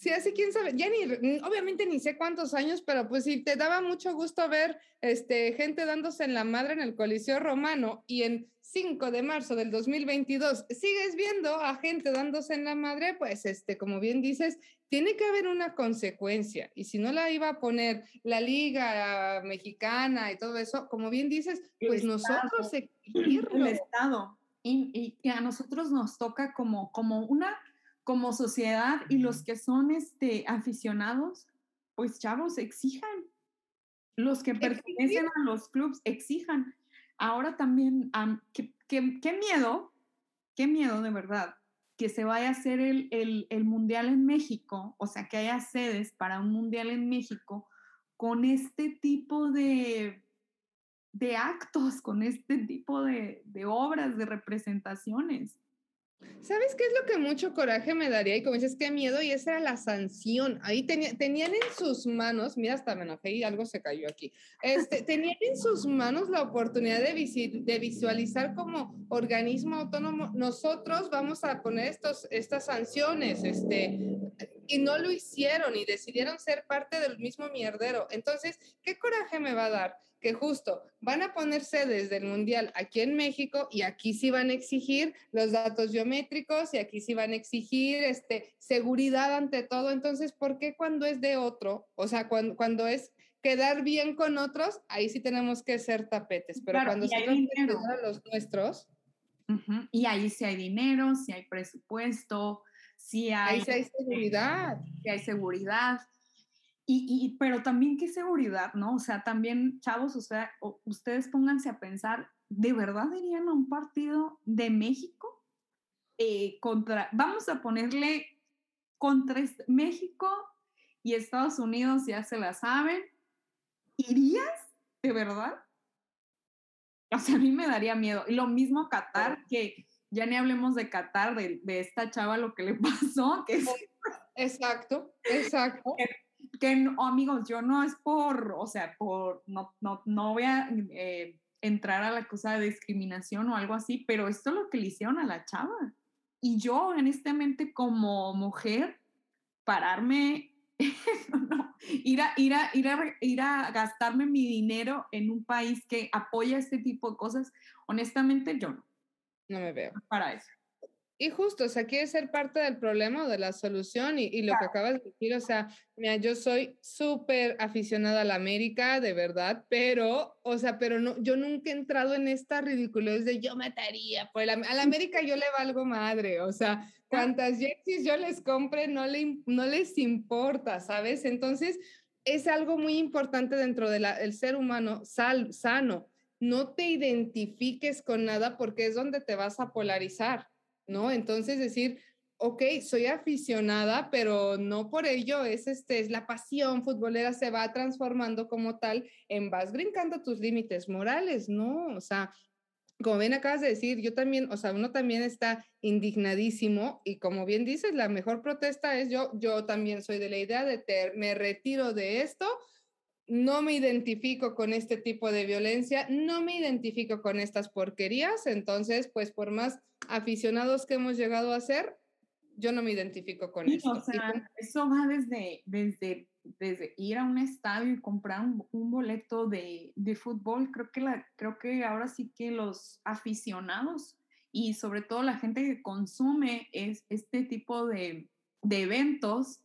Sí, así quién sabe, ya ni, obviamente ni sé cuántos años, pero pues sí, te daba mucho gusto ver este, gente dándose en la madre en el Coliseo Romano y en 5 de marzo del 2022 sigues viendo a gente dándose en la madre, pues este, como bien dices, tiene que haber una consecuencia. Y si no la iba a poner la Liga Mexicana y todo eso, como bien dices, pues nosotros exigirlo. El Estado. Y, y, a nosotros nos toca como, como una como sociedad y los que son este, aficionados, pues chavos, exijan. Los que pertenecen a los clubes exijan. Ahora también, qué, miedo, qué miedo de verdad que se vaya a hacer el, el, el, mundial en México, o sea, que haya sedes para un mundial en México con este tipo de, de actos, con este tipo de, de obras, de representaciones. ¿Sabes qué es lo que mucho coraje me daría? Y como dices, qué miedo, y esa era la sanción. Ahí tenían en sus manos, mira, hasta me enojé y algo se cayó aquí. Este, tenían en sus manos la oportunidad de, de visualizar como organismo autónomo, nosotros vamos a poner estos, estas sanciones, este, y no lo hicieron y decidieron ser parte del mismo mierdero. Entonces, ¿qué coraje me va a dar? Que justo van a ponerse desde el Mundial aquí en México y aquí sí van a exigir los datos biométricos y aquí sí van a exigir este, seguridad ante todo. Entonces, ¿por qué cuando es de otro? O sea, cuando, cuando es quedar bien con otros, ahí sí tenemos que ser tapetes, pero cuando se los nuestros... Y ahí sí hay dinero, sí hay presupuesto, sí hay... Ahí sí hay seguridad. Sí hay seguridad. Y, pero también qué seguridad, ¿no? O sea, también, chavos, o sea, ustedes pónganse a pensar, ¿de verdad irían a un partido de México? Eh, contra, vamos a ponerle contra México y Estados Unidos, ya se la saben. ¿Irías? ¿De verdad? O sea, a mí me daría miedo. Y lo mismo Qatar, que ya ni hablemos de Qatar, de, de esta chava lo que le pasó, que es... Exacto, exacto que amigos, yo no es por, o sea, por, no, no, no voy a eh, entrar a la cosa de discriminación o algo así, pero esto es lo que le hicieron a la chava. Y yo, honestamente, como mujer, pararme, ir, a, ir, a, ir, a, ir a gastarme mi dinero en un país que apoya este tipo de cosas, honestamente, yo no. No me veo. Para eso. Y justo, o sea, quiere ser parte del problema o de la solución y, lo que acabas de decir, o sea, mira, yo soy súper aficionada a la América, de verdad, pero, o sea, pero no, yo nunca he entrado en esta ridiculez de yo mataría por a la América yo le valgo madre, o sea, cuantas jerseys yo les compre no, le, no les importa, ¿sabes? Entonces, es algo muy importante dentro del ser humano sal, sano. No te identifiques con nada porque es donde te vas a polarizar. ¿No? Entonces decir, ok, soy aficionada, pero no por ello es, este, es la pasión futbolera se va transformando como tal en vas brincando tus límites morales, ¿no? O sea, como bien acabas de decir, yo también, o sea, uno también está indignadísimo y como bien dices, la mejor protesta es yo, yo también soy de la idea de me retiro de esto, no me identifico con este tipo de violencia, no me identifico con estas porquerías, entonces, pues por más aficionados que hemos llegado a ser, yo no me identifico con esto. O sea, eso va desde, desde, desde ir a un estadio y comprar un, boleto de, de, fútbol. Creo que, la, creo que ahora sí que los aficionados y sobre todo la gente que consume es, este tipo de, de eventos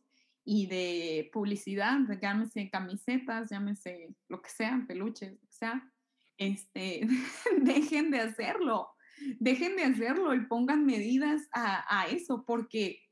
y de publicidad, llámese camisetas, llámese lo que sea, peluches, lo que sea, este, dejen de hacerlo, dejen de hacerlo y pongan medidas a, a eso, porque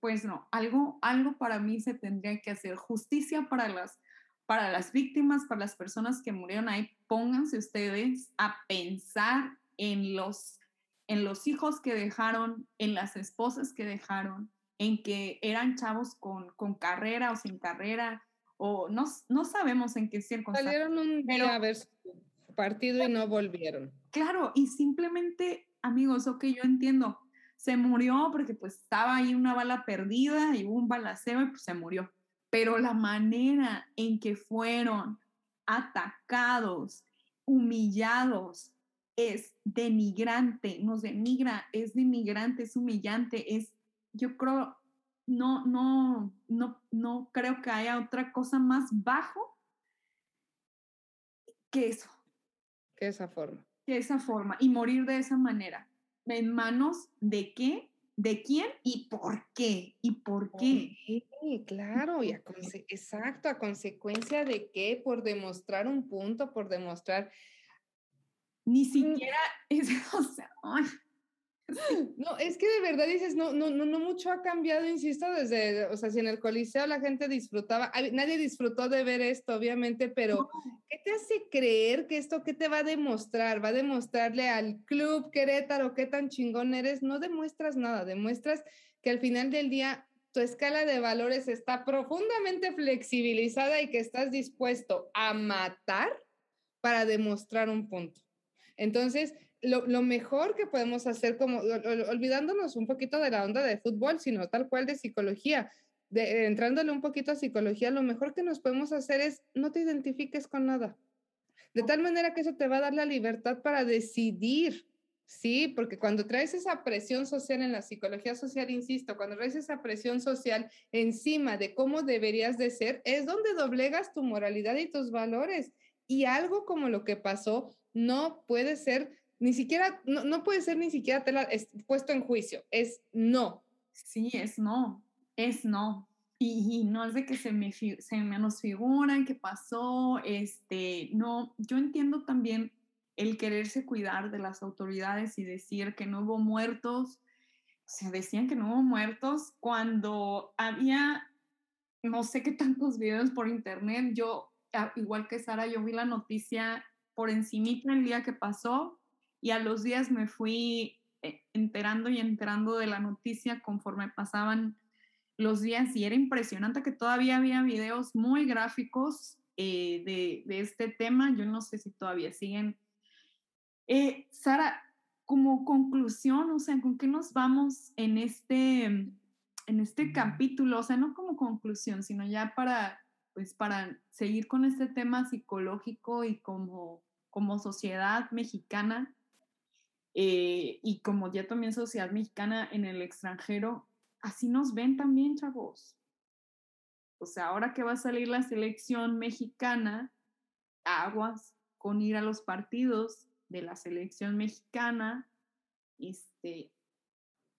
pues no, algo, algo para mí se tendría que hacer. Justicia para las, para las víctimas, para las personas que murieron ahí. Pónganse ustedes a pensar en los, en los hijos que dejaron, en las esposas que dejaron, en que eran chavos con, con carrera o sin carrera, o no, no sabemos en qué circunstancias. Salieron un día a ver su partido y no volvieron. Claro, y simplemente, amigos, ok, yo entiendo, se murió porque pues estaba ahí una bala perdida y hubo un balaceo y pues se murió. Pero la manera en que fueron atacados, humillados, es denigrante, nos denigra, es denigrante, es humillante, es, yo creo, no, no, no, no creo que haya otra cosa más bajo que eso. Que esa forma. Que esa forma y morir de esa manera en manos de qué, de quién y por qué. ¿Y por qué? Sí, claro, y exacto, a consecuencia de qué, por demostrar un punto, por demostrar. Ni mm. siquiera es, o sea, no, es que de verdad dices, no, no, no, no mucho ha cambiado, insisto, desde, o sea, si en el Coliseo la gente disfrutaba, nadie disfrutó de ver esto, obviamente, pero ¿qué te hace creer que esto qué te va a demostrar? ¿Va a demostrarle al club Querétaro qué tan chingón eres? No demuestras nada, demuestras que al final del día tu escala de valores está profundamente flexibilizada y que estás dispuesto a matar para demostrar un punto. Entonces, lo, mejor que podemos hacer, como olvidándonos un poquito de la onda de fútbol, sino tal cual de psicología, de, entrándole un poquito a psicología, lo mejor que nos podemos hacer es no te identifiques con nada. De tal manera que eso te va a dar la libertad para decidir, ¿sí? Porque cuando traes esa presión social en la psicología social, insisto, cuando traes esa presión social encima de cómo deberías de ser, es donde doblegas tu moralidad y tus valores. Y algo como lo que pasó no puede ser ni siquiera, no, no puede ser ni siquiera tela, puesto en juicio, es no. Sí, es no, es no. Y, no es de que se me, se me figuran qué pasó, este, no, yo entiendo también el quererse cuidar de las autoridades y decir que no hubo muertos, o sea, decían que no hubo muertos cuando había, no sé qué tantos videos por internet, yo, ah, igual que Sara, yo vi la noticia por encimita el día que pasó, y a los días me fui eh, enterando y enterando de la noticia conforme pasaban los días y era impresionante que todavía había videos muy gráficos eh, de, de, este tema. Yo no sé si todavía siguen. Eh, Sara, como conclusión, o sea, ¿con qué nos vamos en este, en este capítulo? O sea, no como conclusión, sino ya para, pues, para seguir con este tema psicológico y como, como sociedad mexicana. Eh, y como ya también sociedad mexicana en el extranjero, así nos ven también, chavos. O sea, ahora que va a salir la selección mexicana, aguas con ir a los partidos de la selección mexicana, este,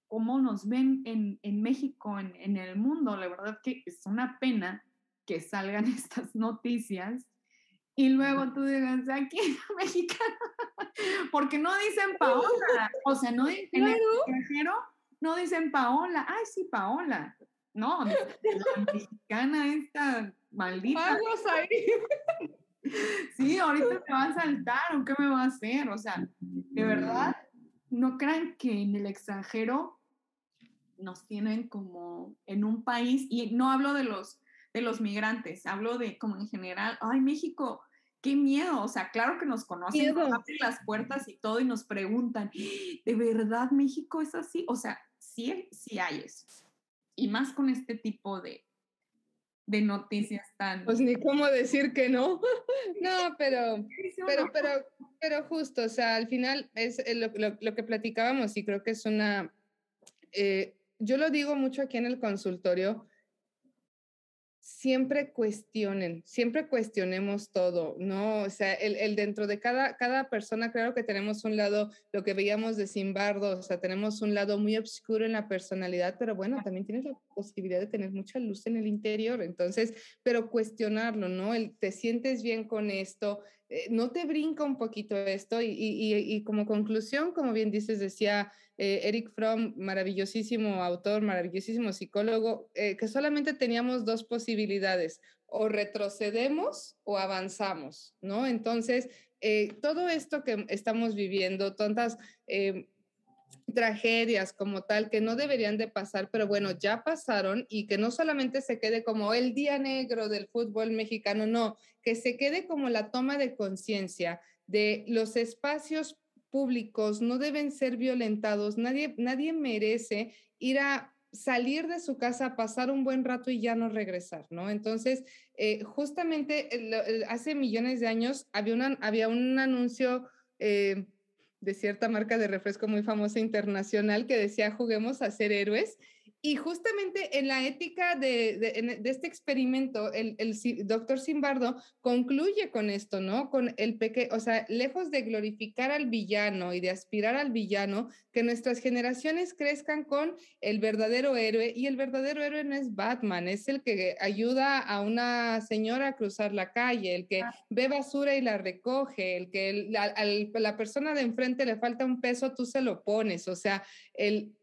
cómo nos ven en, en México, en, en, el mundo. La verdad que es una pena que salgan estas noticias y luego tú digas, aquí mexicano, porque no dicen Paola, o sea, no en el extranjero no dicen Paola, ay sí, Paola, no, la mexicana esta maldita. Vamos ahí. Sí, ahorita me va a saltar, ¿o qué me va a hacer? O sea, de verdad, no crean que en el extranjero nos tienen como en un país, y no hablo de los de los migrantes, hablo de como en general, ay, México, qué miedo, o sea, claro que nos conocen, nos abren las puertas y todo y nos preguntan, ¿de verdad México es así? O sea, sí, sí hay eso. Y más con este tipo de, de noticias tan... Pues ni cómo decir que no. no, pero, pero, pero, pero justo, o sea, al final es eh, lo, lo, que platicábamos y creo que es una... Eh, yo lo digo mucho aquí en el consultorio, siempre cuestionen, siempre cuestionemos todo, ¿no? O sea, el, el, dentro de cada, cada persona, claro que tenemos un lado, lo que veíamos de Simbardo, o sea, tenemos un lado muy oscuro en la personalidad, pero bueno, también tienes la posibilidad de tener mucha luz en el interior, entonces, pero cuestionarlo, ¿no? El, ¿Te sientes bien con esto? Eh, ¿no te brinca un poquito esto? Y, como conclusión, como bien dices, decía eh, Eric Fromm, maravillosísimo autor, maravillosísimo psicólogo, eh, que solamente teníamos dos posibilidades, o retrocedemos o avanzamos, ¿no? Entonces, todo esto que estamos viviendo, tantas tragedias como tal que no deberían de pasar, pero bueno, ya pasaron y que no solamente se quede como el día negro del fútbol mexicano, no, que se quede como la toma de conciencia de los espacios públicos no deben ser violentados, nadie, nadie merece ir a salir de su casa, pasar un buen rato y ya no regresar, ¿no? Entonces, eh, justamente hace millones de años había, una, había un anuncio eh, de cierta marca de refresco muy famosa internacional que decía juguemos a ser héroes y justamente en la ética de, de, este experimento, el, el, doctor Simbardo concluye con esto, ¿no? Con el pequeño, o sea, lejos de glorificar al villano y de aspirar al villano, que nuestras generaciones crezcan con el verdadero héroe. Y el verdadero héroe no es Batman, es el que ayuda a una señora a cruzar la calle, el que ah. ve basura y la recoge, el que a la persona de enfrente le falta un peso, tú se lo pones. O sea, el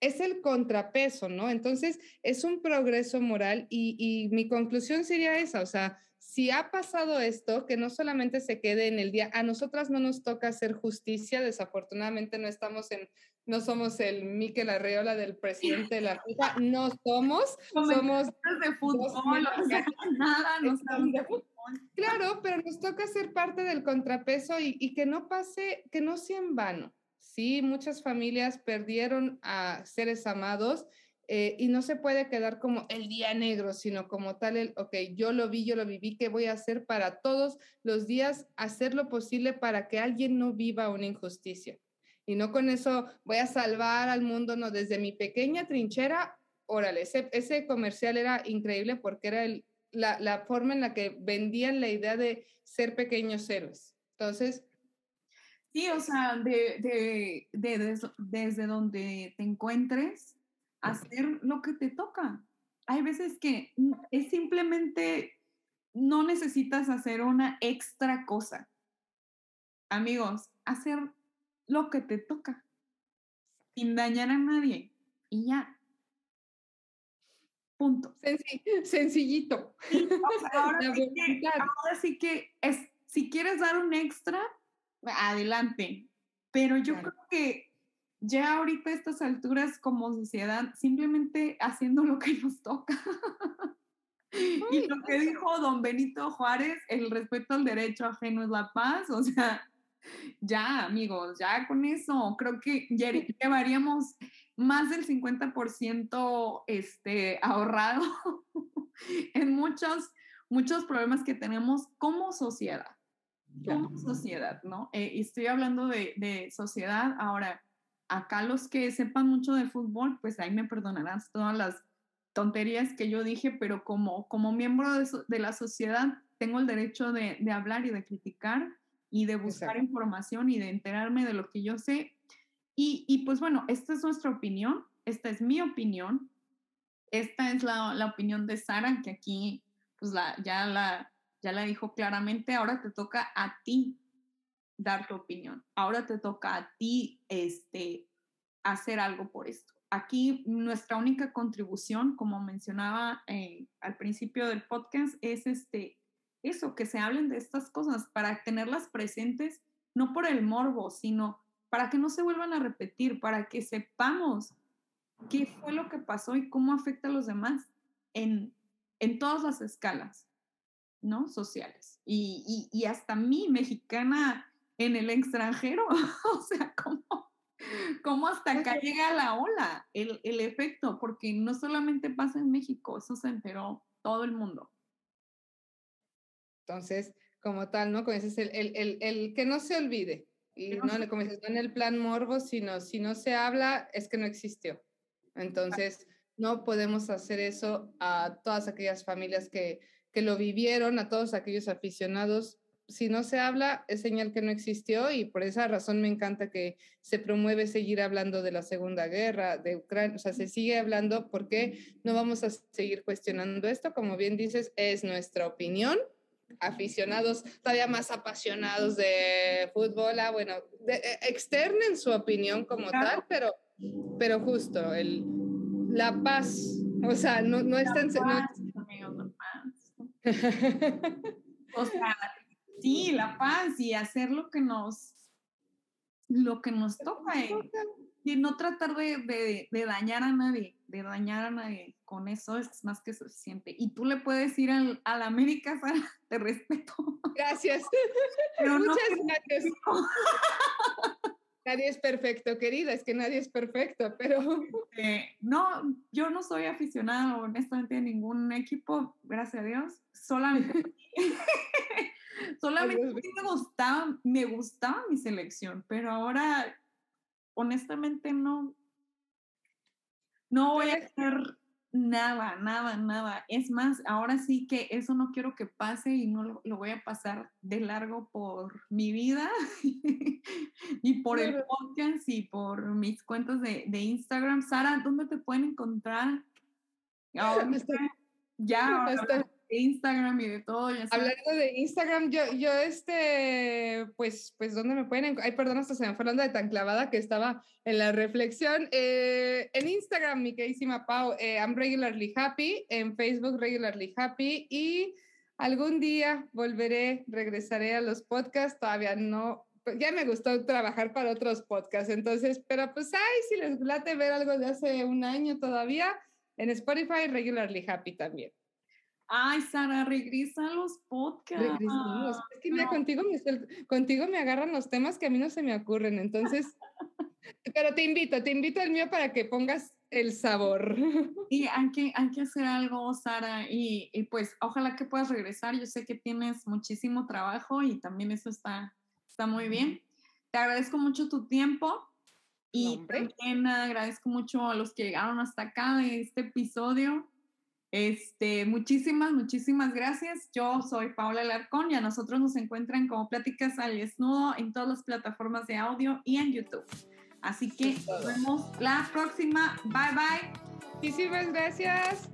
es el contrapeso, ¿no? Entonces, es un progreso moral y, mi conclusión sería esa, o sea, si ha pasado esto, que no solamente se quede en el día, a nosotras no nos toca hacer justicia, desafortunadamente no estamos en, no somos el Miquel Arreola del presidente de la FIFA, no somos, somos de fútbol, nada, no de fútbol. Claro, pero nos toca ser parte del contrapeso y, y que no pase, que no sea en vano. Sí, muchas familias perdieron a seres amados eh, y no se puede quedar como el día negro, sino como tal el, ok, yo lo vi, yo lo viví, ¿qué voy a hacer para todos los días hacer lo posible para que alguien no viva una injusticia? Y no con eso voy a salvar al mundo, no, desde mi pequeña trinchera, órale, ese, ese comercial era increíble porque era la, la forma en la que vendían la idea de ser pequeños héroes. Entonces, Sí, o sea, de, desde donde te encuentres, hacer lo que te toca. Hay veces que es simplemente, no necesitas hacer una extra cosa. Amigos, hacer lo que te toca, sin dañar a nadie. Y ya. Punto. sencillito. ahora, sí que, es, si quieres dar un extra, adelante. Pero yo creo que ya ahorita a estas alturas como sociedad, simplemente haciendo lo que nos toca. y lo que dijo don Benito Juárez, el respeto al derecho ajeno es la paz, o sea, ya amigos, ya con eso creo que llevaríamos más del 50% este, ahorrado en muchos, muchos problemas que tenemos como sociedad como sociedad, ¿no? Eh, y estoy hablando de, de, sociedad. Ahora, acá los que sepan mucho de fútbol, pues ahí me perdonarás todas las tonterías que yo dije, pero como, como miembro de, de la sociedad tengo el derecho de, de, hablar y de criticar y de buscar información y de enterarme de lo que yo sé. Y, y, pues bueno, esta es nuestra opinión, esta es mi opinión, esta es la, la opinión de Sara, que aquí pues la, ya la, ya la dijo claramente, ahora te toca a ti dar tu opinión, ahora te toca a ti este, hacer algo por esto. Aquí nuestra única contribución, como mencionaba eh, al principio del podcast, es este, eso, que se hablen de estas cosas para tenerlas presentes, no por el morbo, sino para que no se vuelvan a repetir, para que sepamos qué fue lo que pasó y cómo afecta a los demás en, en todas las escalas. ¿No? Sociales. Y, y, hasta mí, mexicana en el extranjero, o sea, ¿cómo, cómo hasta acá llega la ola, el, el, efecto? Porque no solamente pasa en México, eso se enteró todo el mundo. Entonces, como tal, ¿no? Como dices, el, el, el, que no se olvide. Y no, como dices, no en el plan morbo, sino si no se habla, es que no existió. Entonces, no podemos hacer eso a todas aquellas familias que, que lo vivieron, a todos aquellos aficionados. Si no se habla, es señal que no existió y por esa razón me encanta que se promueve seguir hablando de la Segunda Guerra, de Ucrania, o sea, se sigue hablando porque no vamos a seguir cuestionando esto. Como bien dices, es nuestra opinión aficionados todavía más apasionados de fútbol, ah, bueno, eh, externen su opinión como tal, pero, pero justo el, la paz, o sea, no, no es tan... o sea, sí, la paz y hacer lo que nos, lo que nos toca y no tratar de, dañar a nadie, de dañar a nadie. Con eso es más que suficiente. Y tú le puedes ir al, a la América, Sara, te respeto. Gracias. Muchas gracias. Nadie es perfecto, querida, es que nadie es perfecto, pero... Este, no, yo no soy aficionada honestamente a ningún equipo, gracias a Dios, solamente... solamente me gustaba, me gustaba mi selección, pero ahora honestamente no, no voy a hacer nada, nada, nada. Es más, ahora sí que eso no quiero que pase y no lo, voy a pasar de largo por mi vida y por el podcast y por mis cuentas de, Instagram. Sara, ¿dónde te pueden encontrar? ya, Instagram y de todo. Hablando de Instagram, yo, yo este, pues, pues, ¿dónde me pueden? Ay, perdón, hasta se me fue hablando de tan clavada que estaba en la reflexión. Eh, en Instagram, mi queridísima Pau, eh, I'm regularly happy. En Facebook, regularly happy. Y algún día volveré, regresaré a los podcasts. Todavía no, pues, ya me gustó trabajar para otros podcasts. Entonces, pero pues, ay, si les late ver algo de hace un año todavía, en Spotify, regularly happy también. Ay, Sara, regresa a los podcasts. Regresamos. Es que mira, contigo, me, contigo me agarran los temas que a mí no se me ocurren. Entonces, pero te invito, te invito al mío para que pongas el sabor. Y hay que, hay que hacer algo, Sara, y, y, pues ojalá que puedas regresar. Yo sé que tienes muchísimo trabajo y también eso está, está muy bien. Te agradezco mucho tu tiempo y también agradezco mucho a los que llegaron hasta acá de este episodio. Este, muchísimas, muchísimas gracias. Yo soy Paola Larcón y a nosotros nos encuentran como Pláticas al Desnudo en todas las plataformas de audio y en YouTube. Así que nos vemos la próxima. Bye bye. Muchísimas gracias.